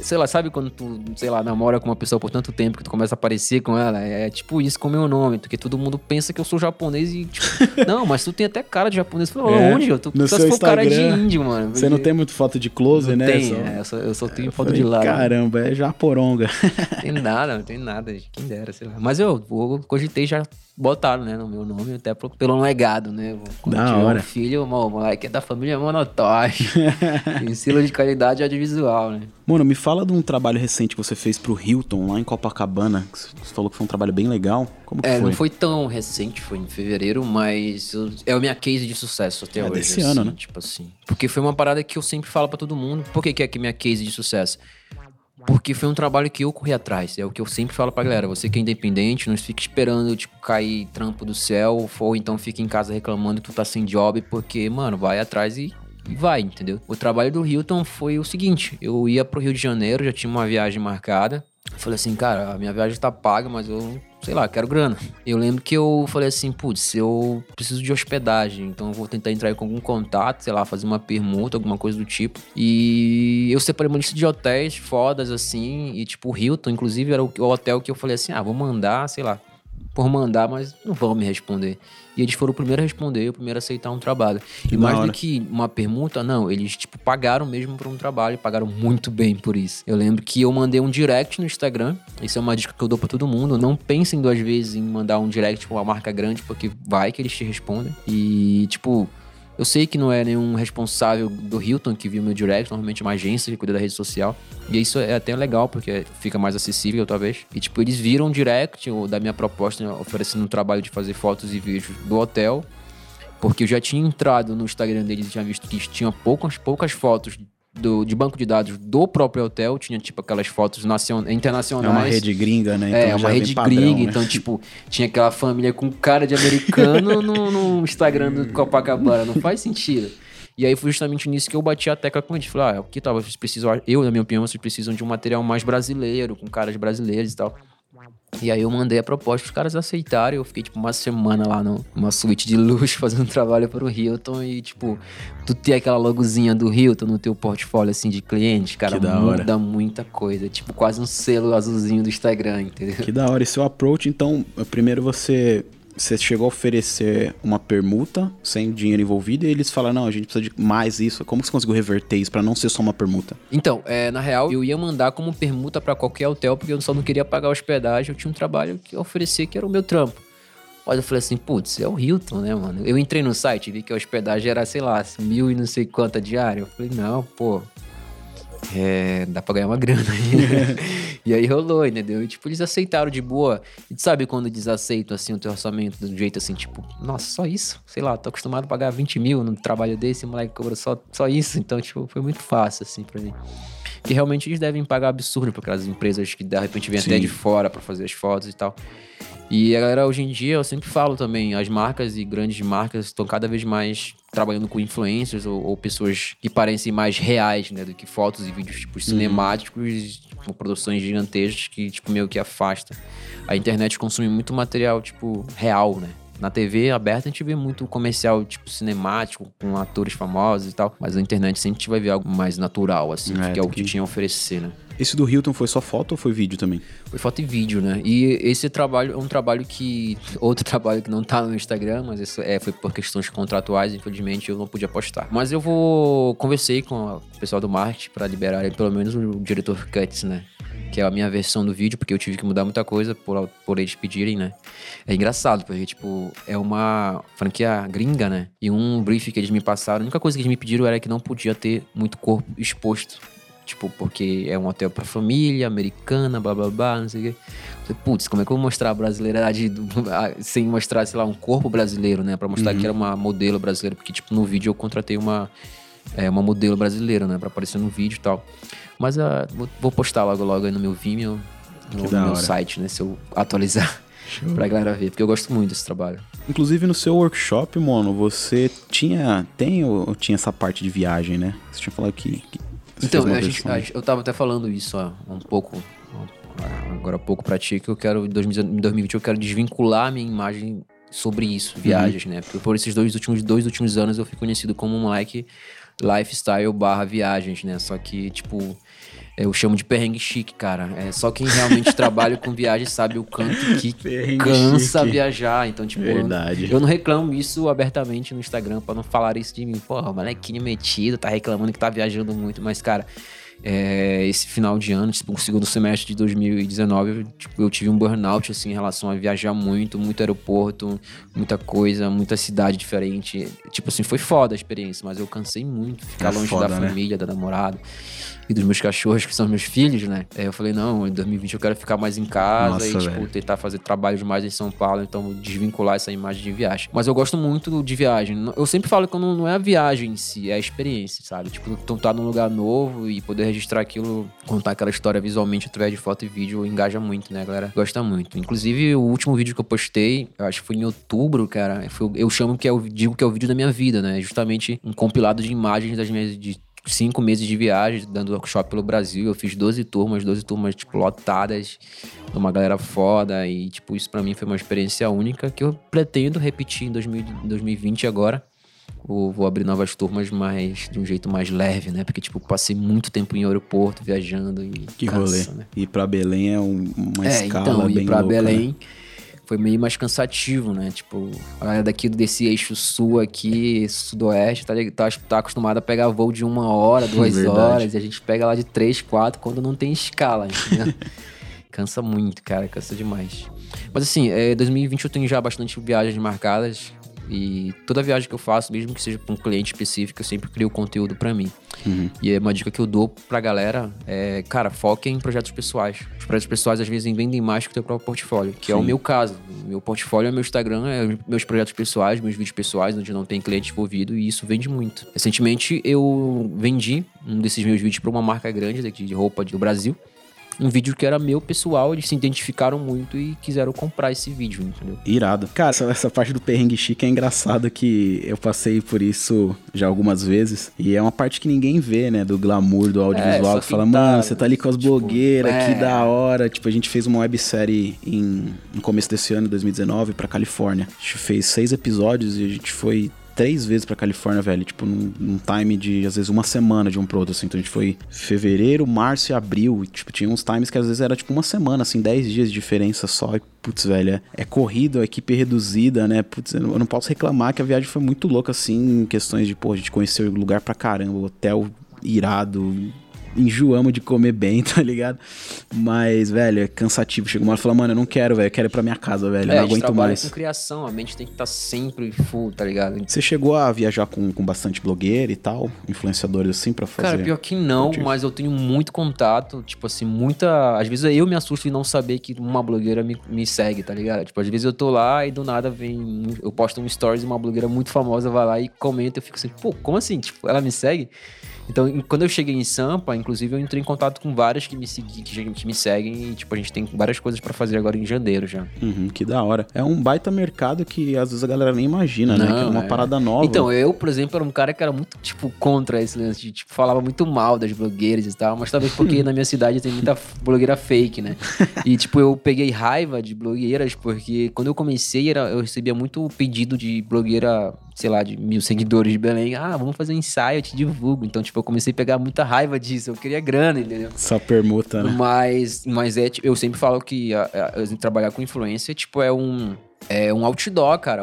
sei lá, sabe quando tu, sei lá, namora com uma pessoa por tanto tempo que tu começa a aparecer com ela? É, é tipo isso com o meu nome, porque todo mundo pensa que eu sou japonês e, tipo, [laughs] não, mas tu tem até cara de japonês. Falou, é, onde? Eu tô, no só se for cara de índio, mano. Você não tem muito foto de close, não né? Tem, só... é, eu, só, eu só tenho foto falei, de lado. Caramba, é japoronga. tem nada, não tem nada, quem dera, sei lá. Mas eu, eu cogitei já botaram, né, no meu nome, até pelo legado, né? Quando da hora. Um filho, o moleque é da família Monotosh. [laughs] Ensino de qualidade audiovisual, né? Mano, me fala de um trabalho recente que você fez pro Hilton, lá em Copacabana. Você falou que foi um trabalho bem legal. Como que é, foi? não foi tão recente, foi em fevereiro, mas eu, é a minha case de sucesso até é hoje. desse assim, ano, né? Tipo assim. Porque foi uma parada que eu sempre falo para todo mundo. Por que, que é que minha case de sucesso? Porque foi um trabalho que eu corri atrás. É o que eu sempre falo pra galera. Você que é independente, não fica esperando, tipo, cair trampo do céu, ou então fica em casa reclamando que tu tá sem job, porque, mano, vai atrás e, e vai, entendeu? O trabalho do Hilton foi o seguinte: eu ia pro Rio de Janeiro, já tinha uma viagem marcada. Falei assim, cara, a minha viagem tá paga, mas eu sei lá, quero grana. Eu lembro que eu falei assim, putz, eu preciso de hospedagem, então eu vou tentar entrar com algum contato, sei lá, fazer uma permuta, alguma coisa do tipo. E eu separei uma lista de hotéis fodas, assim, e tipo, o Hilton, inclusive, era o hotel que eu falei assim, ah, vou mandar, sei lá, por mandar, mas não vão me responder. E eles foram o primeiro a responder, o primeiro a aceitar um trabalho. Que e mais hora. do que uma permuta, não, eles, tipo, pagaram mesmo por um trabalho e pagaram muito bem por isso. Eu lembro que eu mandei um direct no Instagram, isso é uma dica que eu dou pra todo mundo, não pensem duas vezes em mandar um direct pra uma marca grande, porque vai que eles te respondem. E, tipo, eu sei que não é nenhum responsável do Hilton que viu meu direct, normalmente é uma agência que cuida da rede social. E isso é até legal, porque fica mais acessível, talvez. E, tipo, eles viram um direct da minha proposta, né, oferecendo um trabalho de fazer fotos e vídeos do hotel. Porque eu já tinha entrado no Instagram deles e tinha visto que tinha poucas, poucas fotos do, de banco de dados do próprio hotel, tinha tipo aquelas fotos nacion, internacionais. É uma rede gringa, né? Então, é, uma rede padrão, gringa, né? então tipo, tinha aquela família com cara de americano no, no, Instagram do [laughs] Copacabana, não faz sentido. E aí foi justamente nisso que eu bati a tecla com eles. Falei, ah, o que tal? Vocês precisam, eu, na minha opinião, vocês precisam de um material mais brasileiro, com caras brasileiros e tal. E aí eu mandei a proposta, os caras aceitaram. Eu fiquei, tipo, uma semana lá numa suíte de luxo [laughs] fazendo trabalho para o Hilton. E, tipo, tu ter aquela logozinha do Hilton no teu portfólio, assim, de cliente, cara, que muda muita coisa. Tipo, quase um selo azulzinho do Instagram, entendeu? Que da hora. E seu approach, então, primeiro você você chegou a oferecer uma permuta sem dinheiro envolvido e eles falaram, não, a gente precisa de mais isso. Como você conseguiu reverter isso para não ser só uma permuta? Então, é, na real, eu ia mandar como permuta para qualquer hotel, porque eu só não queria pagar hospedagem, eu tinha um trabalho que eu oferecia que era o meu trampo. Mas eu falei assim, putz, é o Hilton, né, mano? Eu entrei no site, vi que a hospedagem era, sei lá, mil e não sei quanta diária. Eu falei, não, pô, é, dá pra ganhar uma grana aí. Né? [laughs] e aí rolou, entendeu? E, tipo, eles aceitaram de boa. E tu sabe quando eles aceitam, assim, o teu orçamento de um jeito assim, tipo, nossa, só isso? Sei lá, tô acostumado a pagar 20 mil num trabalho desse, o moleque cobra só, só isso. Então, tipo, foi muito fácil, assim, pra mim. Que realmente eles devem pagar absurdo pra aquelas empresas que de repente vêm até de fora para fazer as fotos e tal. E a galera, hoje em dia, eu sempre falo também, as marcas e grandes marcas estão cada vez mais trabalhando com influencers ou, ou, pessoas que parecem mais reais, né? Do que fotos e vídeos, tipo, cinemáticos, tipo, produções gigantescas que, tipo, meio que afasta. A internet consome muito material, tipo, real, né? Na TV aberta a gente vê muito comercial, tipo, cinemático, com atores famosos e tal. Mas na internet sempre a gente vai ver algo mais natural, assim, é, que é o que, que tinha a oferecer, né? Esse do Hilton foi só foto ou foi vídeo também? Foi foto e vídeo, né? E esse trabalho é um trabalho que. [laughs] Outro trabalho que não tá no Instagram, mas isso é, foi por questões contratuais, infelizmente eu não pude apostar. Mas eu vou. Conversei com o pessoal do marketing para liberar pelo menos o diretor Cuts, né? que é a minha versão do vídeo, porque eu tive que mudar muita coisa por, por eles pedirem, né? É engraçado, porque, tipo, é uma franquia gringa, né? E um brief que eles me passaram, a única coisa que eles me pediram era que não podia ter muito corpo exposto. Tipo, porque é um hotel pra família, americana, blá blá blá, não sei o quê. Putz, como é que eu vou mostrar a brasileiridade do, [laughs] sem mostrar, sei lá, um corpo brasileiro, né? Pra mostrar uhum. que era uma modelo brasileira. Porque, tipo, no vídeo eu contratei uma, é, uma modelo brasileira, né? Pra aparecer no vídeo e tal. Mas uh, vou postar logo logo aí no meu Vimeo, no, no meu site, né? Se eu atualizar. Show. pra galera ver, porque eu gosto muito desse trabalho. Inclusive no seu workshop, mano, você tinha. Tem ou tinha essa parte de viagem, né? Você tinha falado que. que então, a gente, a, eu tava até falando isso ó, um pouco. Agora há pouco pra ti, que eu quero, em 2020, eu quero desvincular a minha imagem sobre isso, viagens, uhum. né? Porque por esses dois últimos, dois últimos anos eu fui conhecido como um moleque lifestyle barra viagens, né? Só que, tipo, eu chamo de perrengue chique, cara. É só quem realmente [laughs] trabalha com viagem sabe o canto que perrengue cansa chique. viajar. Então, tipo, Verdade. Eu, eu não reclamo isso abertamente no Instagram pra não falar isso de mim. Porra, molequinho metido, tá reclamando que tá viajando muito. Mas, cara, é, esse final de ano, tipo, o segundo semestre de 2019, eu, tipo, eu tive um burnout, assim, em relação a viajar muito, muito aeroporto, muita coisa, muita cidade diferente. Tipo assim, foi foda a experiência, mas eu cansei muito ficar é longe foda, da né? família, da namorada e dos meus cachorros, que são meus filhos, né? Aí eu falei, não, em 2020 eu quero ficar mais em casa Nossa, e, tipo, tentar fazer trabalhos mais em São Paulo, então desvincular essa imagem de viagem. Mas eu gosto muito de viagem. Eu sempre falo que não, não é a viagem em si, é a experiência, sabe? Tipo, tu tá num lugar novo e poder registrar aquilo, contar aquela história visualmente através de foto e vídeo, engaja muito, né, galera? Gosta muito. Inclusive, o último vídeo que eu postei, eu acho que foi em outubro, cara, foi, eu chamo que é o, digo que é o vídeo da minha vida, né? Justamente um compilado de imagens das minhas de cinco meses de viagem, dando workshop pelo Brasil. Eu fiz 12 turmas, 12 turmas, tipo, lotadas, uma galera foda. E, tipo, isso para mim foi uma experiência única que eu pretendo repetir em 2000, 2020 agora. Vou, vou, abrir novas turmas, mas de um jeito mais leve, né? Porque, tipo, passei muito tempo em aeroporto, viajando e Que cansa, rolê. Né? Ir pra Belém é um, uma é, escala então, bem ir pra louca, Belém... Né? Foi meio mais cansativo, né? Tipo, a galera daqui desse eixo sul aqui, sudoeste, tá, tá, tá acostumada a pegar voo de uma hora, [laughs] duas Verdade. horas, e a gente pega lá de três, quatro, quando não tem escala, entendeu? [laughs] cansa muito, cara, cansa demais. Mas assim, é, 2020 eu tenho já bastante viagens marcadas. E toda viagem que eu faço, mesmo que seja para um cliente específico, eu sempre crio conteúdo para mim. Uhum. E é uma dica que eu dou pra galera é, cara, foque em projetos pessoais. Os projetos pessoais às vezes vendem mais que o teu próprio portfólio, que Sim. é o meu caso. Meu portfólio é meu Instagram, é meus projetos pessoais, meus vídeos pessoais, onde não tem cliente envolvido, e isso vende muito. Recentemente eu vendi um desses meus vídeos para uma marca grande de roupa do Brasil um vídeo que era meu pessoal, eles se identificaram muito e quiseram comprar esse vídeo, entendeu? Irado. Cara, essa, essa parte do perrengue chique é engraçada que eu passei por isso já algumas vezes. E é uma parte que ninguém vê, né? Do glamour do audiovisual. É, que fala, mano, você tá ali com as tipo, blogueiras, é... que da hora. Tipo, a gente fez uma websérie em, no começo desse ano, 2019, pra Califórnia. A gente fez seis episódios e a gente foi três vezes pra Califórnia, velho. Tipo, num, num, time de, às vezes, uma semana de um pro outro, assim. Então a gente foi fevereiro, março e abril. E, tipo, tinha uns times que às vezes era, tipo, uma semana, assim, dez dias de diferença só. E, putz, velho, é, é corrido, a equipe reduzida, né? Putz, eu não posso reclamar que a viagem foi muito louca, assim, em questões de, pô, a gente conheceu o lugar pra caramba, hotel irado, enjoamos de comer bem, [laughs] tá ligado? Mas, velho, é cansativo. Chega uma hora e fala, mano, eu não quero, velho, eu quero ir pra minha casa, velho, é, eu não aguento mais. com criação, a mente tem que estar tá sempre full, tá ligado? Você chegou a viajar com, com bastante blogueira e tal, influenciadores assim pra fazer? Cara, pior que não, mas eu tenho muito contato, tipo assim, muita... Às vezes eu me assusto em não saber que uma blogueira me, me segue, tá ligado? Tipo, às vezes eu tô lá e do nada vem... Eu posto um stories e uma blogueira muito famosa vai lá e comenta, eu fico assim, pô, como assim? Tipo, ela me segue? Então, quando eu cheguei em Sampa, inclusive, eu entrei em contato com várias que me, segui, que, que me seguem e, tipo, a gente tem várias coisas para fazer agora em janeiro já. Uhum, que da hora. É um baita mercado que às vezes a galera nem imagina, Não, né? Que é uma é... parada nova. Então, eu, por exemplo, era um cara que era muito, tipo, contra esse lance de, tipo, falava muito mal das blogueiras e tal, mas talvez porque [laughs] na minha cidade tem muita blogueira fake, né? [laughs] E, tipo, eu peguei raiva de blogueiras porque quando eu comecei, era, eu recebia muito pedido de blogueira sei lá, de mil seguidores de Belém. Ah, vamos fazer um ensaio, eu te divulgo. Então, tipo, eu comecei a pegar muita raiva disso. Eu queria grana, entendeu? Só permuta, né? Mas, mas é, tipo, eu sempre falo que a, a, trabalhar com influência, tipo, é um é um outdoor, cara.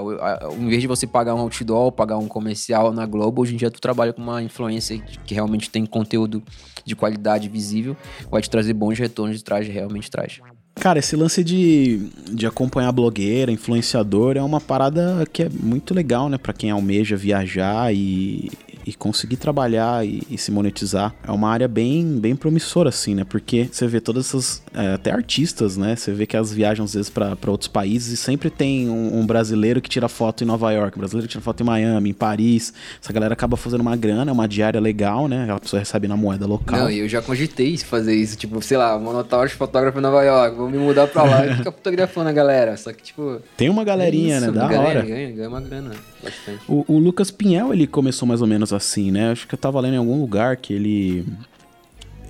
Em vez de você pagar um outdoor ou pagar um comercial na Globo, hoje em dia tu trabalha com uma influência que realmente tem conteúdo de qualidade visível, vai te trazer bons retornos de trás, realmente traz. Cara, esse lance de, de acompanhar blogueira, influenciador, é uma parada que é muito legal, né? Pra quem almeja viajar e, e conseguir trabalhar e, e, se monetizar é uma área bem, bem promissora, assim, né? Porque você vê todas essas. É, até artistas, né? Você vê que elas viajam às vezes para outros países e sempre tem um, um, brasileiro que tira foto em Nova York, um brasileiro que tira foto em Miami, em Paris. Essa galera acaba fazendo uma grana, uma diária legal, né? A pessoa recebe na moeda local. Não, eu já cogitei fazer isso, tipo, sei lá, monotauro fotógrafo em Nova York, vou me mudar pra lá e ficar [laughs] fotografando a galera. Só que, tipo. Tem uma galerinha, é isso, né? Da hora. Ganha, ganha uma grana. Bastante. O, o Lucas Pinhel, ele começou mais ou menos assim, né? Acho que eu tava lendo em algum lugar que ele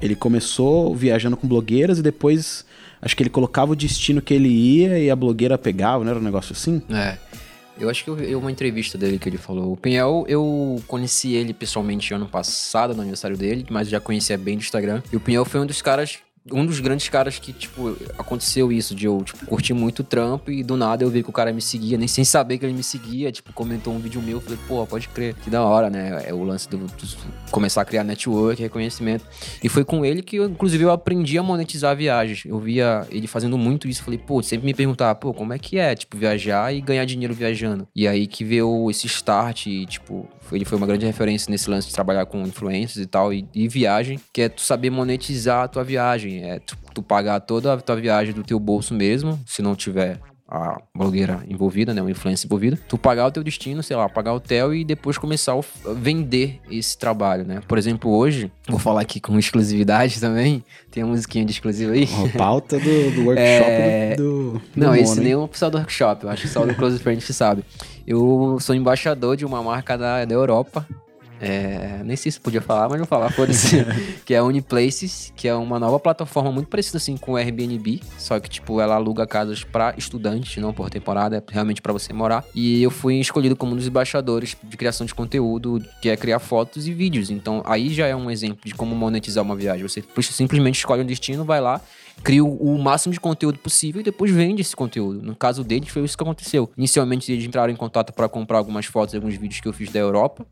ele começou viajando com blogueiras e depois acho que ele colocava o destino que ele ia e a blogueira pegava, não era um negócio assim? É. Eu acho que eu vi uma entrevista dele que ele falou. O Pinhel, eu conheci ele pessoalmente ano passado, no aniversário dele, mas já conhecia bem do Instagram. E o Pinhel foi um dos caras um dos grandes caras que, tipo, aconteceu isso, de eu, tipo, curtir muito o trampo e do nada eu vi que o cara me seguia, nem sem saber que ele me seguia, tipo, comentou um vídeo meu, falei, pô, pode crer, que da hora, né? É o lance do, do começar a criar network, reconhecimento. E foi com ele que, eu, inclusive, eu aprendi a monetizar viagens. Eu via ele fazendo muito isso, falei, pô, sempre me perguntava, pô, como é que é, tipo, viajar e ganhar dinheiro viajando? E aí que veio esse start e, tipo, ele foi uma grande referência nesse lance de trabalhar com influências e tal, e, e viagem, que é tu saber monetizar a tua viagem, é tu, tu pagar toda a tua viagem do teu bolso mesmo, se não tiver a blogueira envolvida, né, uma influência envolvida, tu pagar o teu destino, sei lá, pagar o hotel e depois começar a vender esse trabalho, né? Por exemplo, hoje, vou falar aqui com exclusividade também, tem uma musiquinha de exclusivo aí. A pauta do, do [laughs] workshop é... do, do, Não, Mono, esse nem é o oficial do workshop, eu acho que só o do Close Friends que sabe. Eu sou embaixador de uma marca da, da Europa, é, nem sei se podia falar, mas vou falar, foda-se. [laughs] que é a Uniplaces, que é uma nova plataforma muito parecida assim com o Airbnb, só que tipo ela aluga casas para estudantes, não por temporada, é realmente para você morar. E eu fui escolhido como um dos embaixadores de criação de conteúdo, que é criar fotos e vídeos. Então aí já é um exemplo de como monetizar uma viagem. Você simplesmente escolhe um destino, vai lá, cria o máximo de conteúdo possível e depois vende esse conteúdo. No caso deles, foi isso que aconteceu. Inicialmente, eles entraram em contato para comprar algumas fotos e alguns vídeos que eu fiz da Europa.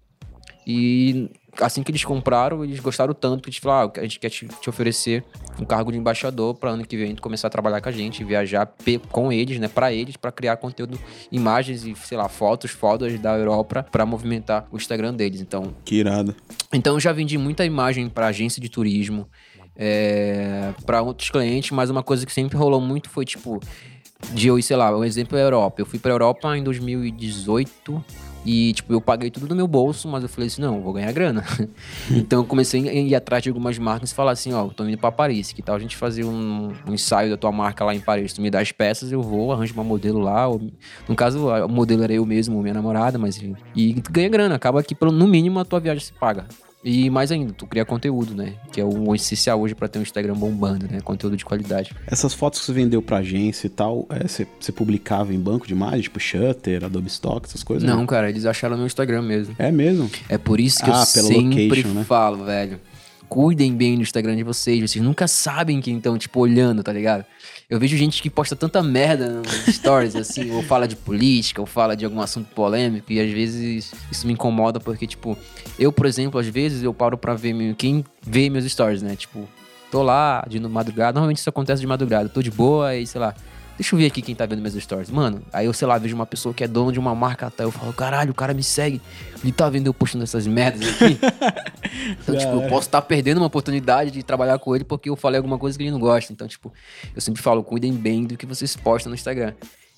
E assim que eles compraram, eles gostaram tanto que eles falaram: ah, a gente quer te, te oferecer um cargo de embaixador para ano que vem começar a trabalhar com a gente, viajar com eles, né, para eles, para criar conteúdo, imagens e, sei lá, fotos, fotos da Europa para movimentar o Instagram deles. Então, que irado. Então, eu já vendi muita imagem para agência de turismo, é, para outros clientes, mas uma coisa que sempre rolou muito foi tipo de eu, sei lá, um exemplo é a Europa. Eu fui para Europa em 2018 e, tipo, eu paguei tudo do meu bolso, mas eu falei assim, não, vou ganhar grana. [laughs] então eu comecei a ir atrás de algumas marcas e falar assim, ó, tô indo pra Paris, que tal a gente fazer um, um, ensaio da tua marca lá em Paris? Tu me dá as peças, eu vou, arranjo uma modelo lá. Ou, no caso, o modelo era eu mesmo, minha namorada, mas. E ganha grana, acaba que, pelo, no mínimo, a tua viagem se paga. E mais ainda, tu cria conteúdo, né? Que é o essencial hoje para ter um Instagram bombando, né? Conteúdo de qualidade. Essas fotos que você vendeu pra agência e tal, é, você, publicava em banco de imagem, tipo Shutter, Adobe Stock, essas coisas? Não, né? cara, eles acharam no Instagram mesmo. É mesmo? É por isso que ah, eu sempre location, né? falo, velho. Cuidem bem do Instagram de vocês, vocês nunca sabem quem estão, tipo, olhando, tá ligado? Eu vejo gente que posta tanta merda nos stories, [laughs] assim, ou fala de política, ou fala de algum assunto polêmico, e às vezes isso me incomoda porque, tipo, eu, por exemplo, às vezes eu paro pra ver quem vê meus stories, né? Tipo, tô lá de madrugada, normalmente isso acontece de madrugada, tô de boa e sei lá. Deixa eu ver aqui quem tá vendo meus stories. Mano, aí eu, sei lá, vejo uma pessoa que é dona de uma marca até. Eu falo, caralho, o cara me segue. Ele tá vendo eu postando essas merdas aqui. [laughs] então, tipo, eu posso estar tá perdendo uma oportunidade de trabalhar com ele porque eu falei alguma coisa que ele não gosta. Então, tipo, eu sempre falo, cuidem bem do que vocês postam no Instagram.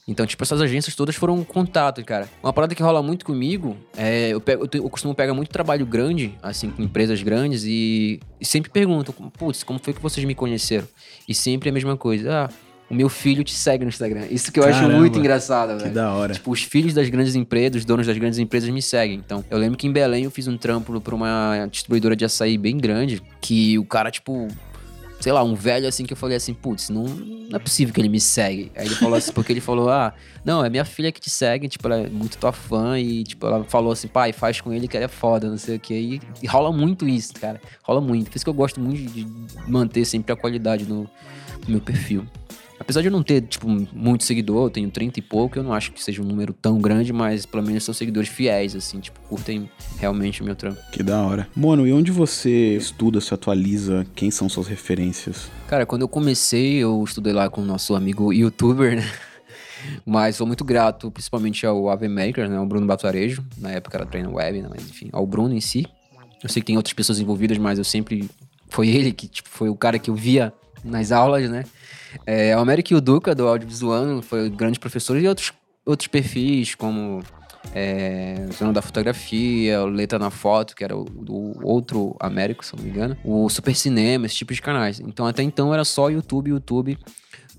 Então, tipo, essas agências todas foram um contato, cara. Uma parada que rola muito comigo é. Eu, pego, eu, eu costumo pegar muito trabalho grande, assim, com empresas grandes, e, e sempre pergunto, putz, como foi que vocês me conheceram? E sempre a mesma coisa. Ah, o meu filho te segue no Instagram. Isso que eu Caramba, acho muito engraçado, velho. Que da hora. Tipo, os filhos das grandes empresas, os donos das grandes empresas me seguem. Então, eu lembro que em Belém eu fiz um trampo pra uma distribuidora de açaí bem grande, que o cara, tipo, sei lá, um velho assim que eu falei assim, putz, não, não é possível que ele me segue. Aí ele falou assim, porque ele falou, ah, não, é minha filha que te segue, tipo, ela é muito tua fã e, tipo, ela falou assim, pai, faz com ele que ele é foda, não sei o que. E, e rola muito isso, cara. Rola muito. Por isso que eu gosto muito de manter sempre a qualidade no, no meu perfil. Apesar de eu não ter, tipo, muito seguidor, eu tenho 30 e pouco, eu não acho que seja um número tão grande, mas pelo menos são seguidores fiéis, assim, tipo, curtem realmente o meu trampo. Que da hora. Mano, e onde você estuda, se atualiza? Quem são suas referências? Cara, quando eu comecei, eu estudei lá com o nosso amigo youtuber, né? [laughs] Mas sou muito grato, principalmente ao Ave Maker, né? O Bruno Batarejo. Na época era treino web, né? Mas enfim, ao Bruno em si. Eu sei que tem outras pessoas envolvidas, mas eu sempre. Foi ele que, tipo, foi o cara que eu via nas aulas, né? É, o Américo e o Duca, do audiovisual, foi grande professor, e outros, outros perfis, como é, Zona da Fotografia, o Letra na Foto, que era o, o, outro Américo, se não me engano, o Super Cinema, esse tipo de canais. Então, até então era só YouTube, YouTube.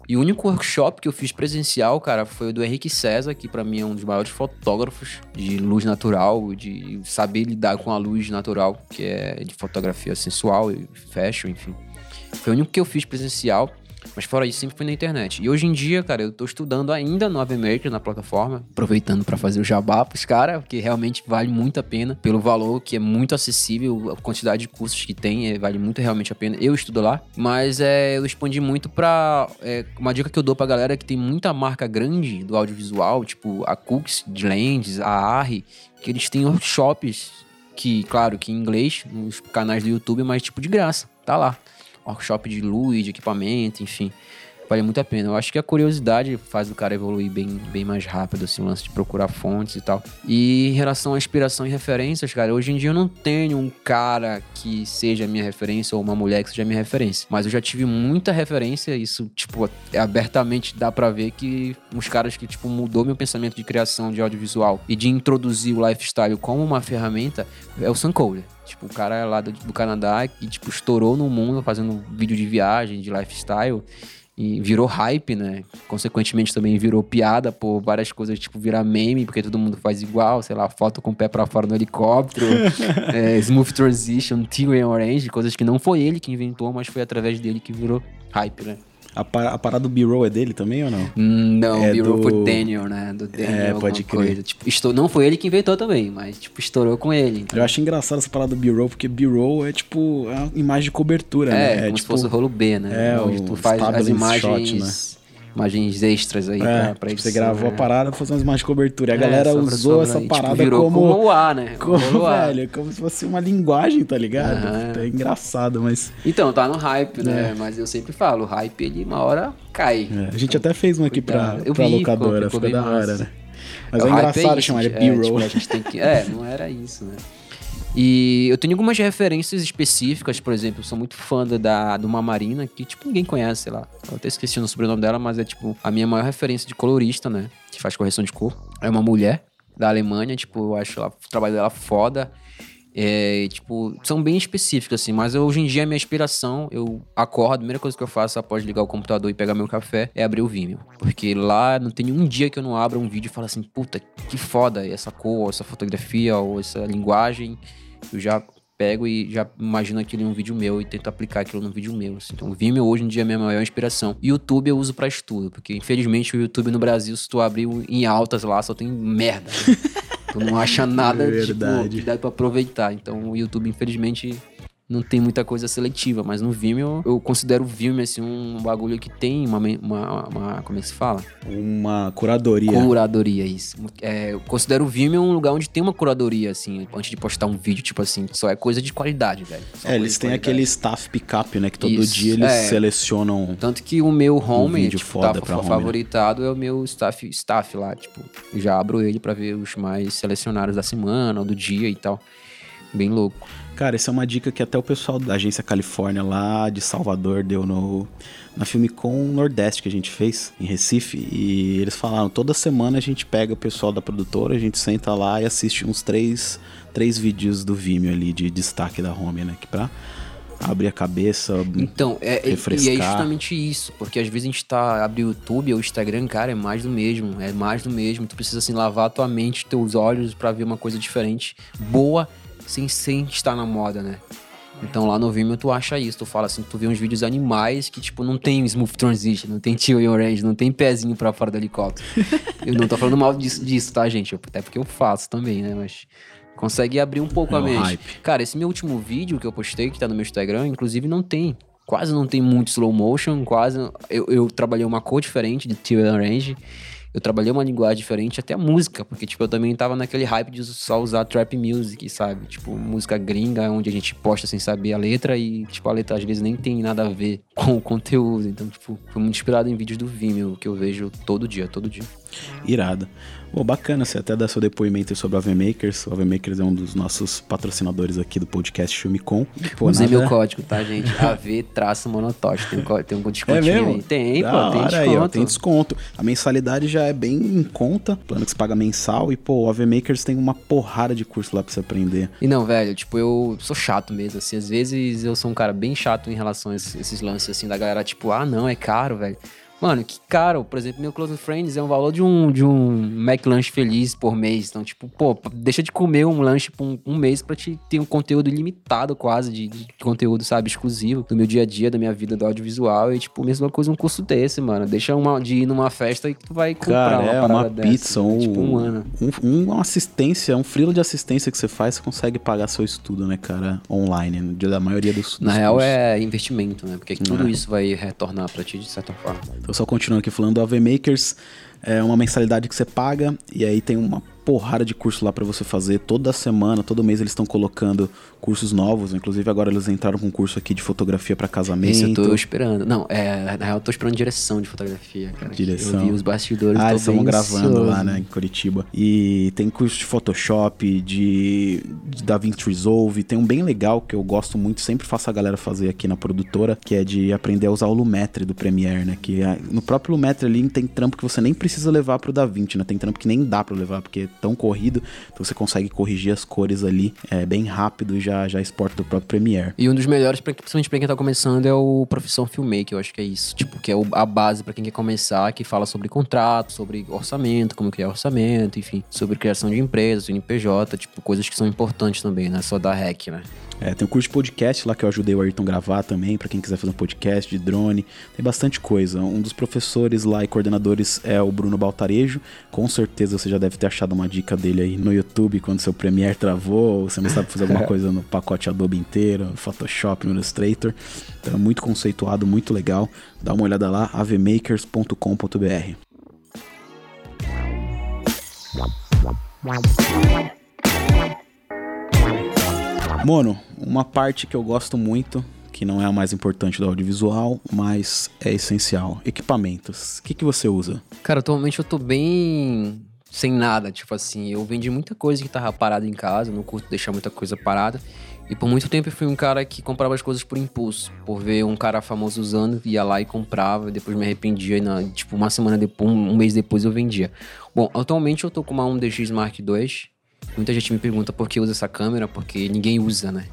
E o único workshop que eu fiz presencial, cara, foi o do Henrique César, que para mim é um dos maiores fotógrafos de luz natural, de saber lidar com a luz natural, que é de fotografia sensual e fashion, enfim. Foi o único que eu fiz presencial. Mas fora isso, sempre fui na internet. E hoje em dia, cara, eu tô estudando ainda no Maker na plataforma, aproveitando para fazer o jabá pros caras, porque realmente vale muito a pena, pelo valor que é muito acessível, a quantidade de cursos que tem, é, vale muito realmente a pena. Eu estudo lá, mas é, eu expandi muito pra. É, uma dica que eu dou pra galera é que tem muita marca grande do audiovisual, tipo a Cooks, de Lens, a Arri, que eles têm workshops que, claro, que em inglês, nos canais do YouTube, mas tipo de graça, tá lá workshop de luz, de equipamento, enfim. Vale muito a pena. Eu acho que a curiosidade faz o cara evoluir bem, bem mais rápido, assim, o lance de procurar fontes e tal. E em relação à inspiração e referências, cara, hoje em dia eu não tenho um cara que seja minha referência ou uma mulher que seja minha referência. Mas eu já tive muita referência, isso, tipo, abertamente dá para ver que uns caras que, tipo, mudou meu pensamento de criação de audiovisual e de introduzir o lifestyle como uma ferramenta é o Sun Kohler. Tipo, o cara é lá do, do Canadá que, tipo, estourou no mundo fazendo vídeo de viagem, de lifestyle e virou hype, né? Consequentemente também virou piada por várias coisas, tipo virar meme, porque todo mundo faz igual, sei lá, foto com o pé para fora no helicóptero, [laughs] é, smooth transition, Tigre Orange, coisas que não foi ele que inventou, mas foi através dele que virou hype, né? A, a parada do B-roll é dele também ou não? Hum, não, é B-roll do... foi Daniel, né? Do Daniel, é, pode crer. Coisa. Tipo, estou... Não foi ele que inventou também, mas, tipo, estourou com ele. Então. Eu acho engraçado essa parada do B-roll, porque B-roll é, tipo, é uma imagem de cobertura, é, né? É, como tipo, se fosse o rolo B, né? É, Onde o tu faz as imagens... Shot, né? Imagens extras aí é, pra, pra tipo, Você gravou a parada pra fazer umas de cobertura. E a é, galera usou essa tipo, parada virou como. Como o A, né? Como, velho, como se fosse uma linguagem, tá ligado? Uhum. É engraçado, mas. Então, tá no hype, né? É. Mas eu sempre falo, o hype ele uma hora cai. É, a gente então, até fez um aqui pra, pra vi, locadora, ficou, ficou da hora, né? Mas é, engraçado chamar de B-roll. É, tipo, que... é, não era isso, né? E eu tenho algumas referências específicas, por exemplo, sou muito fã da, de uma Marina, que, tipo, ninguém conhece, sei lá. Eu até esqueci o sobrenome dela, mas é, tipo, a minha maior referência de colorista, né? Que faz correção de cor. É uma mulher da Alemanha, tipo, eu acho ela, o trabalho dela foda. É, tipo, são bem específicos, assim, mas hoje em dia a minha inspiração, eu acordo, a primeira coisa que eu faço após ligar o computador e pegar meu café é abrir o Vimeo. Porque lá não tem um dia que eu não abra um vídeo e falo assim, puta, que foda essa cor, essa fotografia ou essa linguagem. Eu já pego e já imagino aquilo em um vídeo meu e tento aplicar aquilo num vídeo meu. Assim. Então, o Vimeo hoje em dia é a minha maior inspiração. YouTube eu uso para estudo, porque infelizmente o YouTube no Brasil, se tu abrir em altas lá, só tem merda. Né? [laughs] tu não acha nada é tipo, que dá pra aproveitar. Então, o YouTube, infelizmente, não tem muita coisa seletiva, mas no Vimeo eu considero o Vimeo assim um bagulho que tem uma, uma, uma como é que se fala? Uma curadoria. Curadoria, isso. É, eu considero o Vimeo um lugar onde tem uma curadoria, assim, antes de postar um vídeo, tipo assim, só é coisa de qualidade, velho. Só é, eles têm aquele staff pickup, né, que todo isso, dia eles é. selecionam Tanto que o meu home, um tipo, foda tá, favoritado home. é o meu staff, staff lá, tipo, já abro ele para ver os mais selecionados da semana ou do dia e tal. Bem louco. Cara, essa é uma dica que até o pessoal da agência Califórnia lá de Salvador deu no na filme com Nordeste que a gente fez em Recife e eles falaram toda semana a gente pega o pessoal da produtora, a gente senta lá e assiste uns três, três vídeos do Vimeo ali de destaque da home, né, que pra abrir a cabeça, então, é, refrescar. E é justamente isso, porque às vezes a gente tá abre o YouTube ou o Instagram, cara, é mais do mesmo, é mais do mesmo. Tu precisa assim lavar a tua mente, teus olhos para ver uma coisa diferente, boa sem, sem estar na moda, né? Então lá no Vimeo tu acha isso, tu fala assim, tu vê uns vídeos animais que, tipo, não tem smooth transition, não tem teal e orange, não tem pezinho pra fora do helicóptero. [laughs] eu não tô falando mal disso, disso tá, gente? Até porque eu faço também, né? Mas consegue abrir um pouco É a mente. hype. Cara, esse meu último vídeo que eu postei, que tá no meu Instagram, inclusive não tem. Quase não tem muito slow motion, quase. Eu, eu trabalhei uma cor diferente de teal e orange. Eu trabalhei uma linguagem diferente, até a música, porque, tipo, eu também tava naquele hype de só usar trap music, sabe? Tipo, música gringa, onde a gente posta sem saber a letra e, tipo, a letra às vezes nem tem nada a ver [laughs] com o conteúdo. Então, tipo, foi muito inspirado em vídeos do Vimeo, que eu vejo todo dia, todo dia. Irado. Bom, bacana você até dar seu depoimento sobre o AV Makers. O AV Makers é um dos nossos patrocinadores aqui do podcast Filme Com. Pô, Usei nada- meu código, tá, gente? [laughs] AV traço monotote. Tem, um tem um É descontinho mesmo? aí. Tem, Da pô, tem desconto. Aí, ó, tem desconto. A mensalidade já é bem em conta, plano que você paga mensal. E, pô, o AV Makers tem uma porrada de curso lá pra você aprender. E não, velho, tipo, eu sou chato mesmo, assim. Às vezes eu sou um cara bem chato em relação a esses lances, assim, da galera, tipo, ah, não, é caro, velho. Mano, que caro. Por exemplo, meu Close Friends é um valor de um, de um McLanche feliz por mês. Então, tipo, pô, deixa de comer um lanche por um, um mês pra te ter um conteúdo ilimitado quase de, de conteúdo, sabe, exclusivo do meu dia a dia, da minha vida do audiovisual. E, tipo, mesma coisa um curso desse, mano. Deixa uma, de ir numa festa e tu vai comprar Cara, uma é uma dessa, pizza, né? um, Tipo, um ano. um- uma assistência, um frilo de assistência que você faz, você consegue pagar seu estudo, né, cara, online, no dia da maioria dos, Na dos real, cursos. é investimento, né? Porque tudo É. isso vai retornar pra ti de certa forma. Então, só continuando aqui falando do AV Makers, é uma mensalidade que você paga e aí tem uma porrada de curso lá pra você fazer toda semana, todo mês eles estão colocando cursos novos, inclusive agora eles entraram com um curso aqui de fotografia pra casamento. Esse eu tô esperando. Não, é, na real, eu tô esperando direção de fotografia, cara. Direção. Eu vi os bastidores, Ah, eles estavam gravando lá, né, em Curitiba. E tem curso de Photoshop, de, de DaVinci Resolve. Tem um bem legal que eu gosto muito, sempre faço a galera fazer aqui na produtora, que é de aprender a usar o Lumetri do Premiere, né? Que é- no próprio Lumetri ali tem trampo que você nem precisa levar pro DaVinci, né? Tem trampo que nem dá pra levar, porque é tão corrido. Então você consegue corrigir as cores ali é, bem rápido e já, já exporta do próprio Premiere. E um dos melhores, principalmente pra quem tá começando, é o Profissão Filmmaker, eu acho que é isso. Tipo, que é a base pra quem quer começar, que fala sobre contrato, sobre orçamento, como criar orçamento, enfim, sobre criação de empresas, CNPJ, tipo, coisas que são importantes também, não é só dar hack, né? É, tem o curso de podcast lá que eu ajudei o Ayrton a gravar também, pra quem quiser fazer um podcast de drone. Tem bastante coisa. Um dos professores lá e coordenadores é o Bruno Baltarejo. Com certeza você já deve ter achado uma dica dele aí no YouTube quando seu Premiere travou, ou você não sabe fazer alguma [laughs] coisa no pacote Adobe inteiro, Photoshop, no Illustrator. Então é muito conceituado, muito legal. Dá uma olhada lá, avmakers.com.br. Mono, uma parte que eu gosto muito, que não é a mais importante do audiovisual, mas é essencial. Equipamentos. O que, que você usa? Cara, atualmente eu tô bem sem nada, tipo assim, eu vendi muita coisa que tava parada em casa, não curto deixar muita coisa parada. E por muito tempo eu fui um cara que comprava as coisas por impulso, por ver um cara famoso usando, ia lá e comprava, depois me arrependia e na, tipo uma semana depois, um mês depois eu vendia. Bom, atualmente eu tô com uma 1DX Mark II. Muita gente me pergunta por que usa essa câmera, porque ninguém usa, né?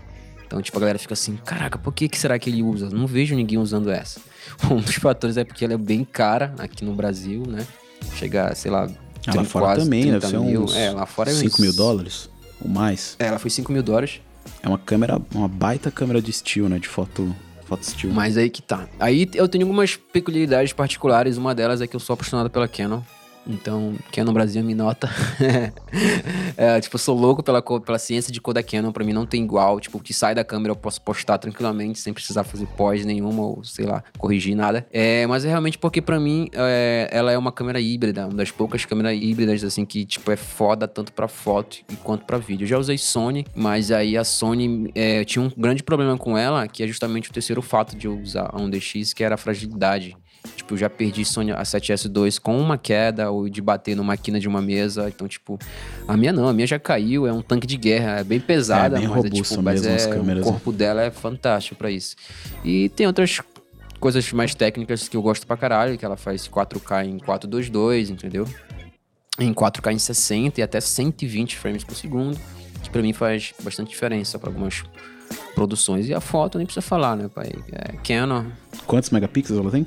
Então, tipo, a galera fica assim, caraca, por que, que será que ele usa? Não vejo ninguém usando essa. [laughs] Um dos fatores é porque ela é bem cara aqui no Brasil, né? Chega, sei lá, Ah, lá fora quase também, 30 deve ser mil. uns É, lá fora é 5 uns- mil dólares ou mais. É, ela foi 5 mil dólares. É uma câmera, uma baita câmera de estilo, né? De foto, foto estilo. Mas aí que tá. Aí eu tenho algumas peculiaridades particulares. Uma delas é que eu sou apaixonado pela Canon. Então, Canon Brasil me nota. [laughs] é, tipo, eu sou louco pela, pela ciência de cor da Canon. Pra mim não tem igual. Tipo, o que sai da câmera eu posso postar tranquilamente, sem precisar fazer pós nenhuma ou, sei lá, corrigir nada. É, mas é realmente porque pra mim é, ela é uma câmera híbrida. Uma das poucas câmeras híbridas, assim, que, tipo, é foda tanto pra foto quanto pra vídeo. Eu já usei Sony, mas aí a Sony é, tinha um grande problema com ela, que é justamente o terceiro fato de eu usar a 1DX, que era a fragilidade. Tipo, eu já perdi Sony A7S2 com uma queda ou de bater numa quina de uma mesa. Então, tipo, a minha não, a minha já caiu, é um tanque de guerra, é bem pesada, É, bem mas é tipo, mas é, câmeras, o né? corpo dela é fantástico pra isso. E tem outras coisas mais técnicas que eu gosto pra caralho, que ela faz 4K em 422, entendeu? Em 4K em 60 e até 120 frames por segundo, que pra mim faz bastante diferença pra algumas produções. E a foto nem precisa falar, né, pai? É Canon, Quantos megapixels ela tem?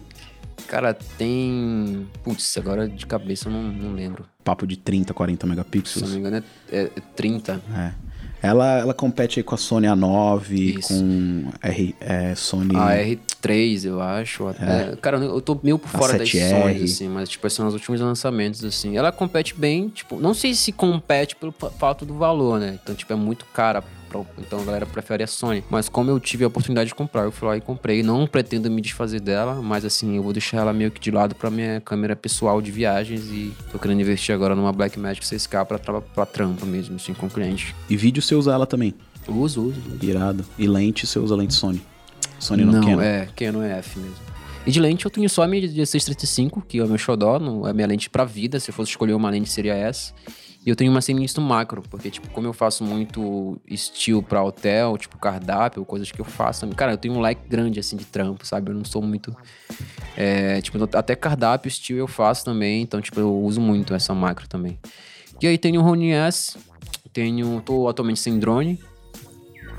Cara, tem. Putz, agora de cabeça eu não, não lembro. Papo de 30, 40 Se eu não megapixels. me engano, é, é, é 30. É. Ela, ela compete aí com a Sony A9, Isso. com R, é, Sony... A R3, eu acho. Até. Cara, eu tô meio por fora das 7R. Sony, assim, mas, tipo, são os últimos lançamentos, assim. Ela compete bem, tipo, não sei se compete pelo fa- fato do valor, né? Então, tipo, é muito cara. Pra- Então a galera prefere a Sony. Mas como eu tive a oportunidade de comprar, eu fui lá e comprei. Não pretendo me desfazer dela, mas assim, eu vou deixar ela meio que de lado pra minha câmera pessoal de viagens. E tô querendo investir agora numa Blackmagic 6K pra, tra pra trampa mesmo, assim, com cliente. E vídeo você usa ela também, Uso, uso, uso. irado. E lente você usa lente Sony. Sony não, Não, Canon. é, Canon é F mesmo. E de lente eu tenho só a minha 1635, que é o meu xodó, não é a minha lente pra vida. Se eu fosse escolher uma lente seria essa. E eu tenho uma sinistro macro, porque, tipo, como eu faço muito estilo pra hotel, tipo cardápio, coisas que eu faço. Cara, eu tenho um leque grande, assim, de trampo, sabe? Eu não sou muito. é, tipo, até cardápio, estilo eu faço também, então, tipo, eu uso muito essa macro também. E aí tenho o Rony S, tenho. tô atualmente sem drone.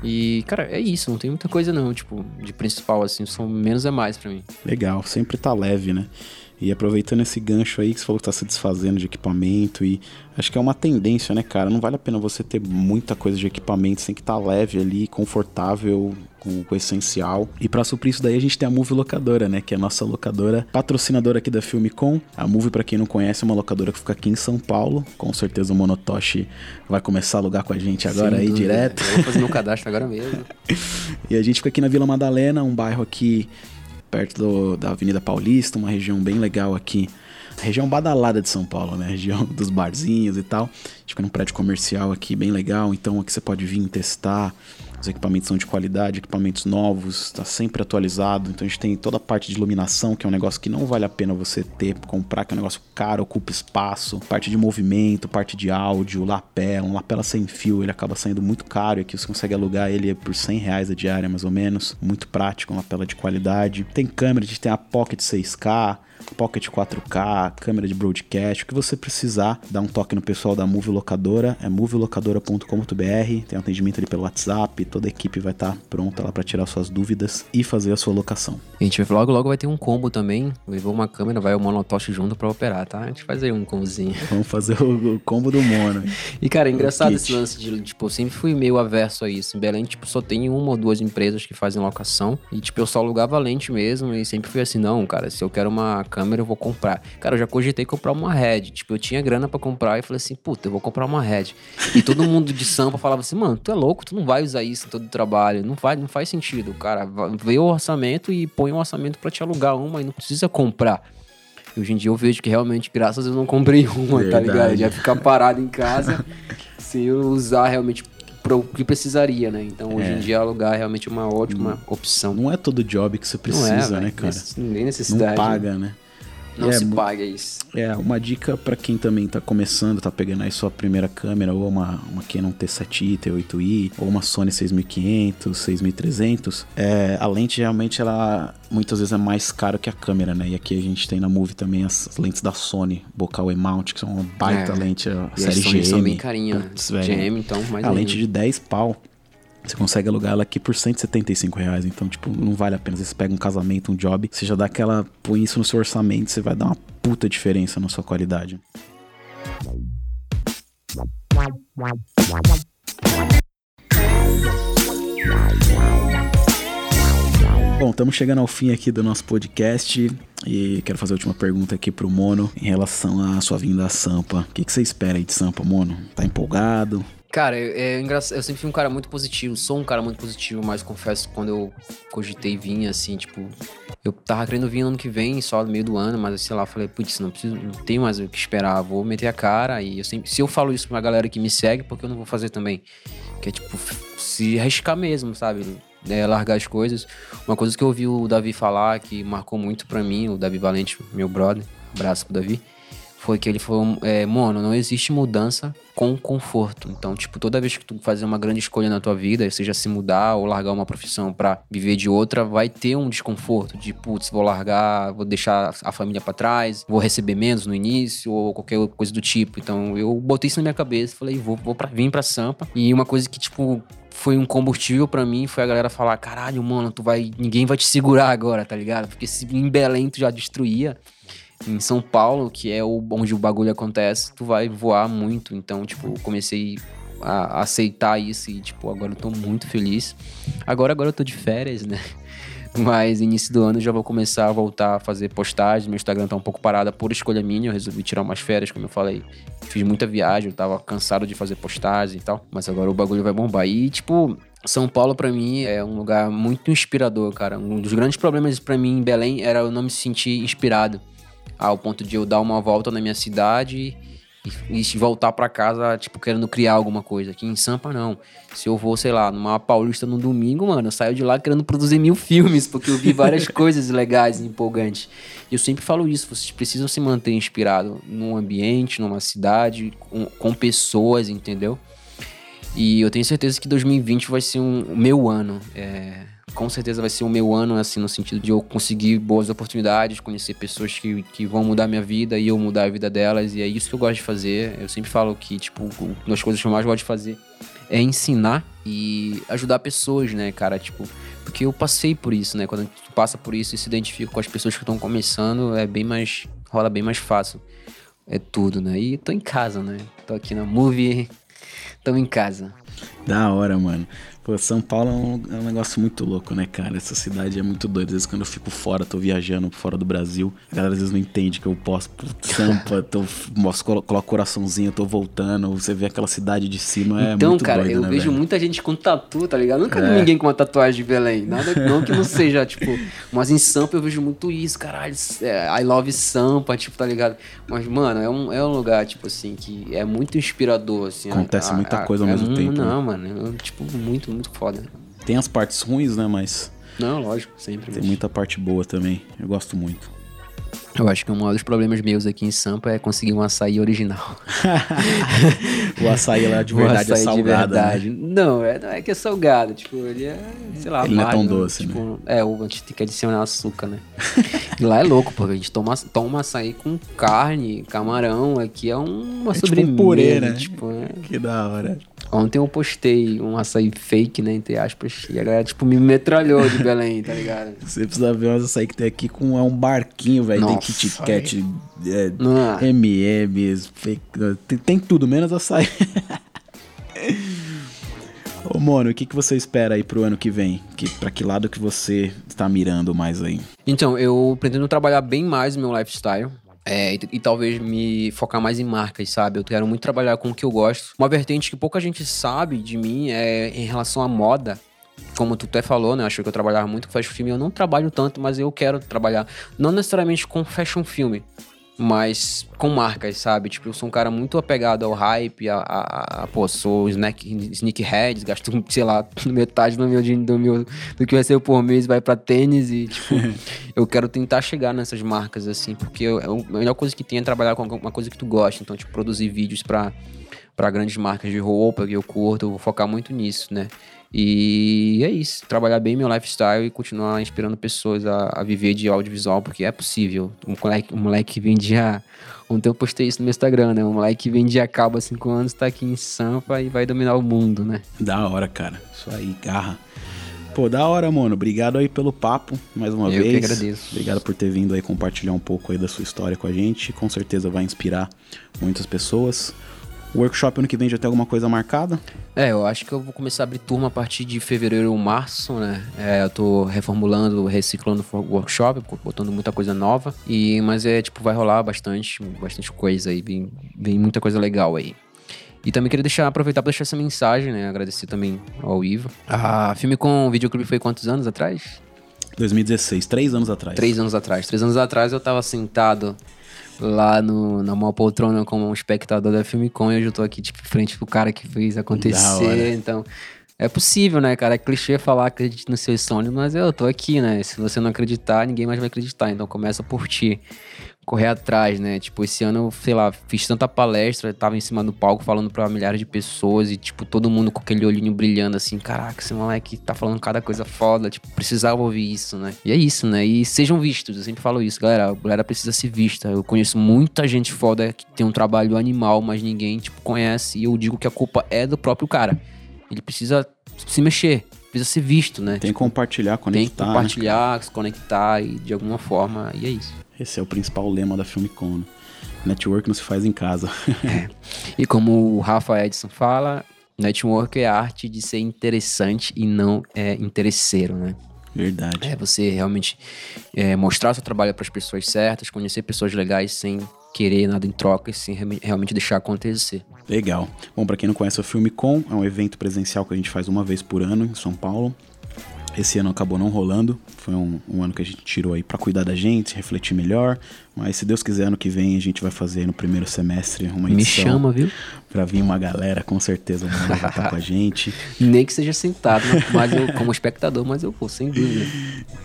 E, cara, é isso, não tem muita coisa não, tipo, de principal, assim, são menos é mais pra mim. Legal, sempre tá leve, né? E aproveitando esse gancho aí que você falou que tá se desfazendo de equipamento e acho que é uma tendência, né, cara? Não vale a pena você ter muita coisa de equipamento, você tem que estar leve ali, confortável, com, o essencial. E pra suprir isso daí a gente tem a Move Locadora, né, que é a nossa locadora patrocinadora aqui da Filmicom. A Move, pra quem não conhece, é uma locadora que fica aqui em São Paulo. Com certeza o Monotoshi vai começar a alugar com a gente agora Sem aí dúvida. direto. Eu vou fazer meu cadastro agora mesmo. [laughs] E a gente fica aqui na Vila Madalena, um bairro aqui perto do- da Avenida Paulista, uma região bem legal aqui. A região badalada de São Paulo, né? [laughs] Região dos barzinhos e tal. A gente fica num prédio comercial aqui bem legal, então aqui você pode vir testar. Os equipamentos são de qualidade, equipamentos novos, está sempre atualizado. Então a gente tem toda a parte de iluminação, que é um negócio que não vale a pena você ter, comprar, que é um negócio caro, ocupa espaço. Parte de movimento, parte de áudio, lapela, um lapela sem fio, ele acaba saindo muito caro. E aqui você consegue alugar ele por 100 reais a diária, mais ou menos. Muito prático, uma lapela de qualidade. Tem câmera, a gente tem a Pocket 6K. Pocket 4K, câmera de broadcast, o que você precisar, dá um toque no pessoal da Move Locadora, é movelocadora.com.br, tem atendimento ali pelo WhatsApp, toda a equipe vai estar pronta lá para tirar suas dúvidas e fazer a sua locação. A gente vai logo, logo vai ter um combo também. Levou uma câmera, vai o monotoche junto pra operar, tá? A gente faz aí um combozinho. [laughs] Vamos fazer o, o combo do mono. E, cara, é engraçado esse lance de, tipo, eu sempre fui meio averso a isso. Em Belém, tipo, só tem uma ou duas empresas que fazem locação. E, tipo, eu só alugava lente mesmo. E sempre fui assim, não, cara, se eu quero uma câmera, eu vou comprar. Cara, eu já cogitei comprar uma Red. Tipo, eu tinha grana pra comprar e falei assim, puta, eu vou comprar uma Red. E todo mundo de Sampa falava assim, mano, tu é louco, tu não vai usar isso em todo o trabalho. Não, vai, não faz sentido. Cara, vê o orçamento e põe um orçamento pra te alugar uma e não precisa comprar. E hoje em dia eu vejo que realmente, graças a Deus, eu não comprei [laughs] uma, tá Verdade. ligado? Já ficar parado em casa [laughs] sem eu usar realmente para o que precisaria, né? Então hoje É. em dia alugar é realmente uma ótima opção. Não é todo job que você Não precisa, é, né, cara? Nem Não necessidade. paga, né? Não É, se paga isso. É, uma dica pra quem também tá começando, tá pegando aí sua primeira câmera, ou uma, uma Canon T7i, T8i, ou uma Sony 6500, 6300, é, a lente realmente ela muitas vezes é mais cara que a câmera, né? E aqui a gente tem na Move também as, as lentes da Sony, Bocal E-mount, que são uma baita É. lente, a E série Sony são GM. bem carinhas. Putz, velho. GM, então, mais a ainda. lente de 10 pau. Você consegue alugar ela aqui por 175 reais. Então, tipo, não vale a pena. Você pega um casamento, um job, você já dá aquela. põe isso no seu orçamento, você vai dar uma puta diferença na sua qualidade. Bom, estamos chegando ao fim aqui do nosso podcast e quero fazer a última pergunta aqui pro Mono em relação à sua vinda a Sampa. O que, que você espera aí de Sampa, Mono? Tá empolgado? Cara, é, é engraçado. Eu sempre fui um cara muito positivo. Sou um cara muito positivo, mas confesso que quando eu cogitei vir, assim, tipo. Eu tava querendo vir no ano que vem, só no meio do ano, mas sei lá, falei, putz, não preciso, não tenho mais o que esperar, vou meter a cara. E eu sempre. Se eu falo isso pra galera que me segue, porque eu não vou fazer também? Que é tipo, se arriscar mesmo, sabe? É, largar as coisas. Uma coisa que eu ouvi o Davi falar, que marcou muito pra mim, o Davi Valente, meu brother, abraço pro Davi foi que ele falou, é, mano, não existe mudança com conforto. Então, tipo, toda vez que tu fazer uma grande escolha na tua vida, seja se mudar ou largar uma profissão pra viver de outra, vai ter um desconforto de, putz, vou largar, vou deixar a família pra trás, vou receber menos no início ou qualquer coisa do tipo. Então, eu botei isso na minha cabeça, falei, vou, vou pra, vim pra Sampa. E uma coisa que, tipo, foi um combustível pra mim, foi a galera falar, caralho, mano, tu vai, ninguém vai te segurar agora, tá ligado? Porque se em Belém tu já destruía, em São Paulo, que é onde o bagulho acontece, tu vai voar muito. Então, tipo, comecei a aceitar isso e, tipo, agora eu tô muito feliz. Agora, agora eu tô de férias, né? [laughs] Mas início do ano já vou começar a voltar a fazer postagens. Meu Instagram tá um pouco parado por escolha minha. Eu resolvi tirar umas férias, como eu falei. Fiz muita viagem, eu tava cansado de fazer postagens e tal. Mas agora o bagulho vai bombar. E, tipo, são Paulo para mim é um lugar muito inspirador, cara. Um dos grandes problemas para mim em Belém era eu não me sentir inspirado ao ponto de eu dar uma volta na minha cidade e, e voltar para casa, tipo, querendo criar alguma coisa. Aqui em Sampa, não. Se eu vou, sei lá, numa Paulista no domingo, mano, eu saio de lá querendo produzir mil filmes, porque eu vi várias [laughs] coisas legais e empolgantes. E eu sempre falo isso, vocês precisam se manter inspirado num ambiente, numa cidade, com, com pessoas, entendeu? E eu tenho certeza que 2020 vai ser um meu ano. É, com certeza vai ser o meu ano, assim, no sentido de eu conseguir boas oportunidades, conhecer pessoas que, que vão mudar minha vida e eu mudar a vida delas. E é isso que eu gosto de fazer. Eu sempre falo que, tipo, uma das coisas que eu mais gosto de fazer é ensinar e ajudar pessoas, né, cara? Tipo, porque eu passei por isso, né? Quando tu passa por isso e se identifica com as pessoas que estão começando, é bem mais. rola bem mais fácil. É tudo, né? E tô em casa, né? Tô aqui na movie, [laughs] tô em casa. Da hora, mano. Pô, São Paulo é um, é um, negócio muito louco, né, cara? Essa cidade é muito doida. Às vezes quando eu fico fora, tô viajando fora do Brasil, a galera às vezes não entende que eu posso Sampa, [laughs] tô, mostro, coloco coraçãozinho, tô voltando. Você vê aquela cidade de cima, é então, muito cara, doido, eu né, vejo velho? muita gente com tatu, tá ligado? Nunca vi É. ninguém com uma tatuagem de Belém. Nada [laughs] não que não seja, tipo. Mas em Sampa eu vejo muito isso, caralho. é, I love Sampa, tipo, tá ligado? Mas, mano, é um, é um lugar, tipo assim, que é muito inspirador, assim. Acontece a- muita a- coisa ao é mesmo mu- tempo, né? Não, mano, é, tipo, muito, muito foda. Tem as partes ruins, né? Mas Não, lógico, sempre. tem muita parte boa também. Eu gosto muito. Eu acho que um dos problemas meus aqui em Sampa é conseguir um açaí original. [laughs] o açaí lá de verdade é açaí de salgado, né? verdade. Não, é, não é que é salgado. Tipo, ele é, sei lá, Ele não é tão amargo, doce, né? tipo, É, o- a gente tem que adicionar açúcar, né? e lá é louco, porque a gente toma, toma açaí com carne, camarão. Aqui é uma É tipo um sobremesa. purê, né? Tipo, é. Que da hora. Ontem eu postei um açaí fake, né, entre aspas, e a galera, tipo, me metralhou de Belém, tá ligado? [laughs] Você precisa ver umas açaí que tem aqui com é um barquinho, velho. Tem Kit Kat, é, Não, M&M's, fake- tem, tem tudo, menos açaí. [laughs] Ô, Mono, o que, que você espera aí pro ano que vem? Que, pra que lado que você está mirando mais aí? Então, eu pretendo trabalhar bem mais o meu lifestyle. É, e, e talvez me focar mais em marcas, sabe? Eu quero muito trabalhar com o que eu gosto. Uma vertente que pouca gente sabe de mim é em relação à moda. Como tu até falou, né? Achou que eu trabalhava muito com fashion film. Eu não trabalho tanto, mas eu quero trabalhar. Não necessariamente com fashion film, mas com marcas, sabe? Tipo, eu sou um cara muito apegado ao hype, a, a, a- pô, sou snack, sneakerheads, gasto, [laughs] sei lá, [laughs] metade do meu, do meu do que eu recebo por mês vai pra tênis e, tipo, [laughs] eu quero tentar chegar nessas marcas, assim, porque eu- a melhor coisa que tem é trabalhar com alguma coisa que tu gosta, então, tipo, produzir vídeos pra, pra grandes marcas de roupa que eu curto, eu vou focar muito nisso, né? E é isso, trabalhar bem meu lifestyle e continuar inspirando pessoas a, a viver de audiovisual, porque é possível. Um moleque, um moleque que vendia. Ontem eu postei isso no meu Instagram, né? Um moleque que vendia cabo há 5 anos tá aqui em Sampa e vai dominar o mundo, né? Da hora, cara. Isso aí, garra. Pô, da hora, mano. Obrigado aí pelo papo, mais uma Eu que vez. agradeço. Obrigado por ter vindo aí compartilhar um pouco aí da sua história com a gente. Com certeza vai inspirar muitas pessoas. O workshop ano que vem já tem alguma coisa marcada? É, eu acho que eu vou começar a abrir turma a partir de fevereiro ou março, né? É, eu tô reformulando, reciclando o workshop, botando muita coisa nova. E, mas é, tipo, vai rolar bastante, bastante coisa aí, vem, vem muita coisa legal aí. E também queria deixar, aproveitar para deixar essa mensagem, né? Agradecer também ao Ivo. A filme com o videoclube foi quantos anos atrás? 2016, três anos atrás. Três anos atrás. Três anos atrás eu tava sentado lá no, na maior poltrona como um espectador da Filmicon e hoje eu tô aqui, tipo, frente pro cara que fez acontecer. Então, é possível, né, cara? É clichê falar acredite nos seus sonhos, mas eu tô aqui, né? Se você não acreditar, ninguém mais vai acreditar. Então começa por ti. Correr atrás, né? Tipo, esse ano eu, sei lá, fiz tanta palestra, tava em cima do palco falando pra milhares de pessoas e, tipo, todo mundo com aquele olhinho brilhando assim, caraca, esse moleque tá falando cada coisa foda, tipo, precisava ouvir isso, né? E é isso, né? E sejam vistos, eu sempre falo isso, galera, a galera precisa ser vista. Eu conheço muita gente foda que tem um trabalho animal, mas ninguém, tipo, conhece. E eu digo que a culpa é do próprio cara. Ele precisa se mexer, precisa ser visto, né? Tem que compartilhar, Tem conectar. que né? compartilhar, se conectar e de alguma forma, e é isso. Esse é o principal lema da Filmicon. né? Network não se faz em casa. [laughs] E como o Rafa Edson fala, Network é a arte de ser interessante e não é interesseiro, né? Verdade. É você realmente é, mostrar seu trabalho para as pessoas certas, conhecer pessoas legais sem querer nada em troca e sem realmente deixar acontecer. Legal. Bom, para quem não conhece o Filme Com, é um evento presencial que a gente faz uma vez por ano em São Paulo. Esse ano acabou não rolando, foi um, um ano que a gente tirou aí para cuidar da gente, refletir melhor. Mas se Deus quiser, ano que vem a gente vai fazer no primeiro semestre uma edição. Me chama, viu? Pra vir uma galera, com certeza vai estar com a gente. [laughs] Nem que seja sentado, né? mas eu, como espectador, mas eu vou, sem dúvida.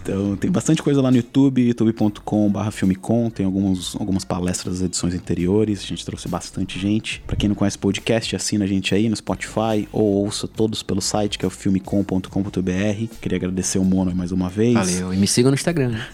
Então tem bastante coisa lá no YouTube, youtube.com.br filmecom, tem alguns, algumas palestras das edições anteriores, a gente trouxe bastante gente. Para quem não conhece podcast, assina a gente aí no Spotify ou ouça todos pelo site que é o filmecom.com.br. Queria agradecer o Mono mais uma vez. Valeu, e me siga no Instagram. Né?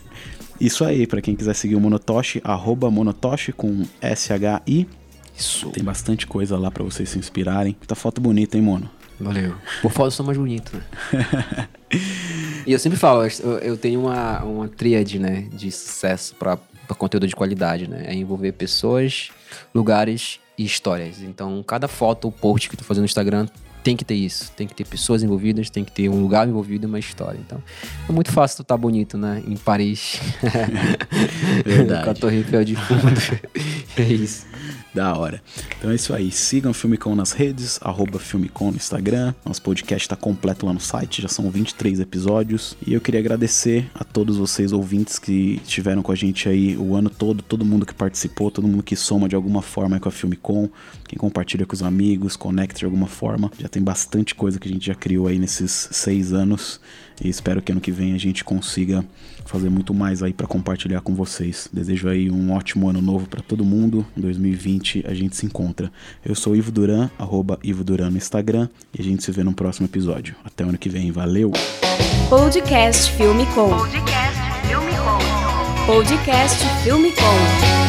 Isso aí, para quem quiser seguir o Monotoshi, arroba Monotoshi com S-H-I. Isso. Tem bastante coisa lá para vocês se inspirarem. Tá foto bonita, hein, Mono? Valeu. Por foto eu sou mais bonito, né? [laughs] e eu sempre falo, eu, tenho uma, uma tríade, né, de sucesso para conteúdo de qualidade, né? É envolver pessoas, lugares e histórias. Então, cada foto ou post que tô fazendo no Instagram tem que ter isso. Tem que ter pessoas envolvidas, tem que ter um lugar envolvido e uma história. Então, é muito fácil tu estar tá bonito, né? Em Paris. [laughs] Verdade. [laughs] Com a Torre Eiffel de fundo. [laughs] é isso. Da hora. Então é isso aí. Sigam o Filmicom nas redes, arroba Filmicom no Instagram. Nosso podcast está completo lá no site, já são 23 episódios. E eu queria agradecer a todos vocês ouvintes que estiveram com a gente aí o ano todo, todo mundo que participou, todo mundo que soma de alguma forma com a Filmicom, quem compartilha com os amigos, conecta de alguma forma. Já tem bastante coisa que a gente já criou aí nesses seis anos. E espero que ano que vem a gente consiga fazer muito mais aí para compartilhar com vocês. Desejo aí um ótimo ano novo para todo mundo. Em 2020 a gente se encontra. Eu sou Ivo Duran, arroba Ivo Duran no Instagram e a gente se vê no próximo episódio. Até ano que vem, valeu! Podcast Filme Com. Podcast Filme Com. Podcast Filme Com.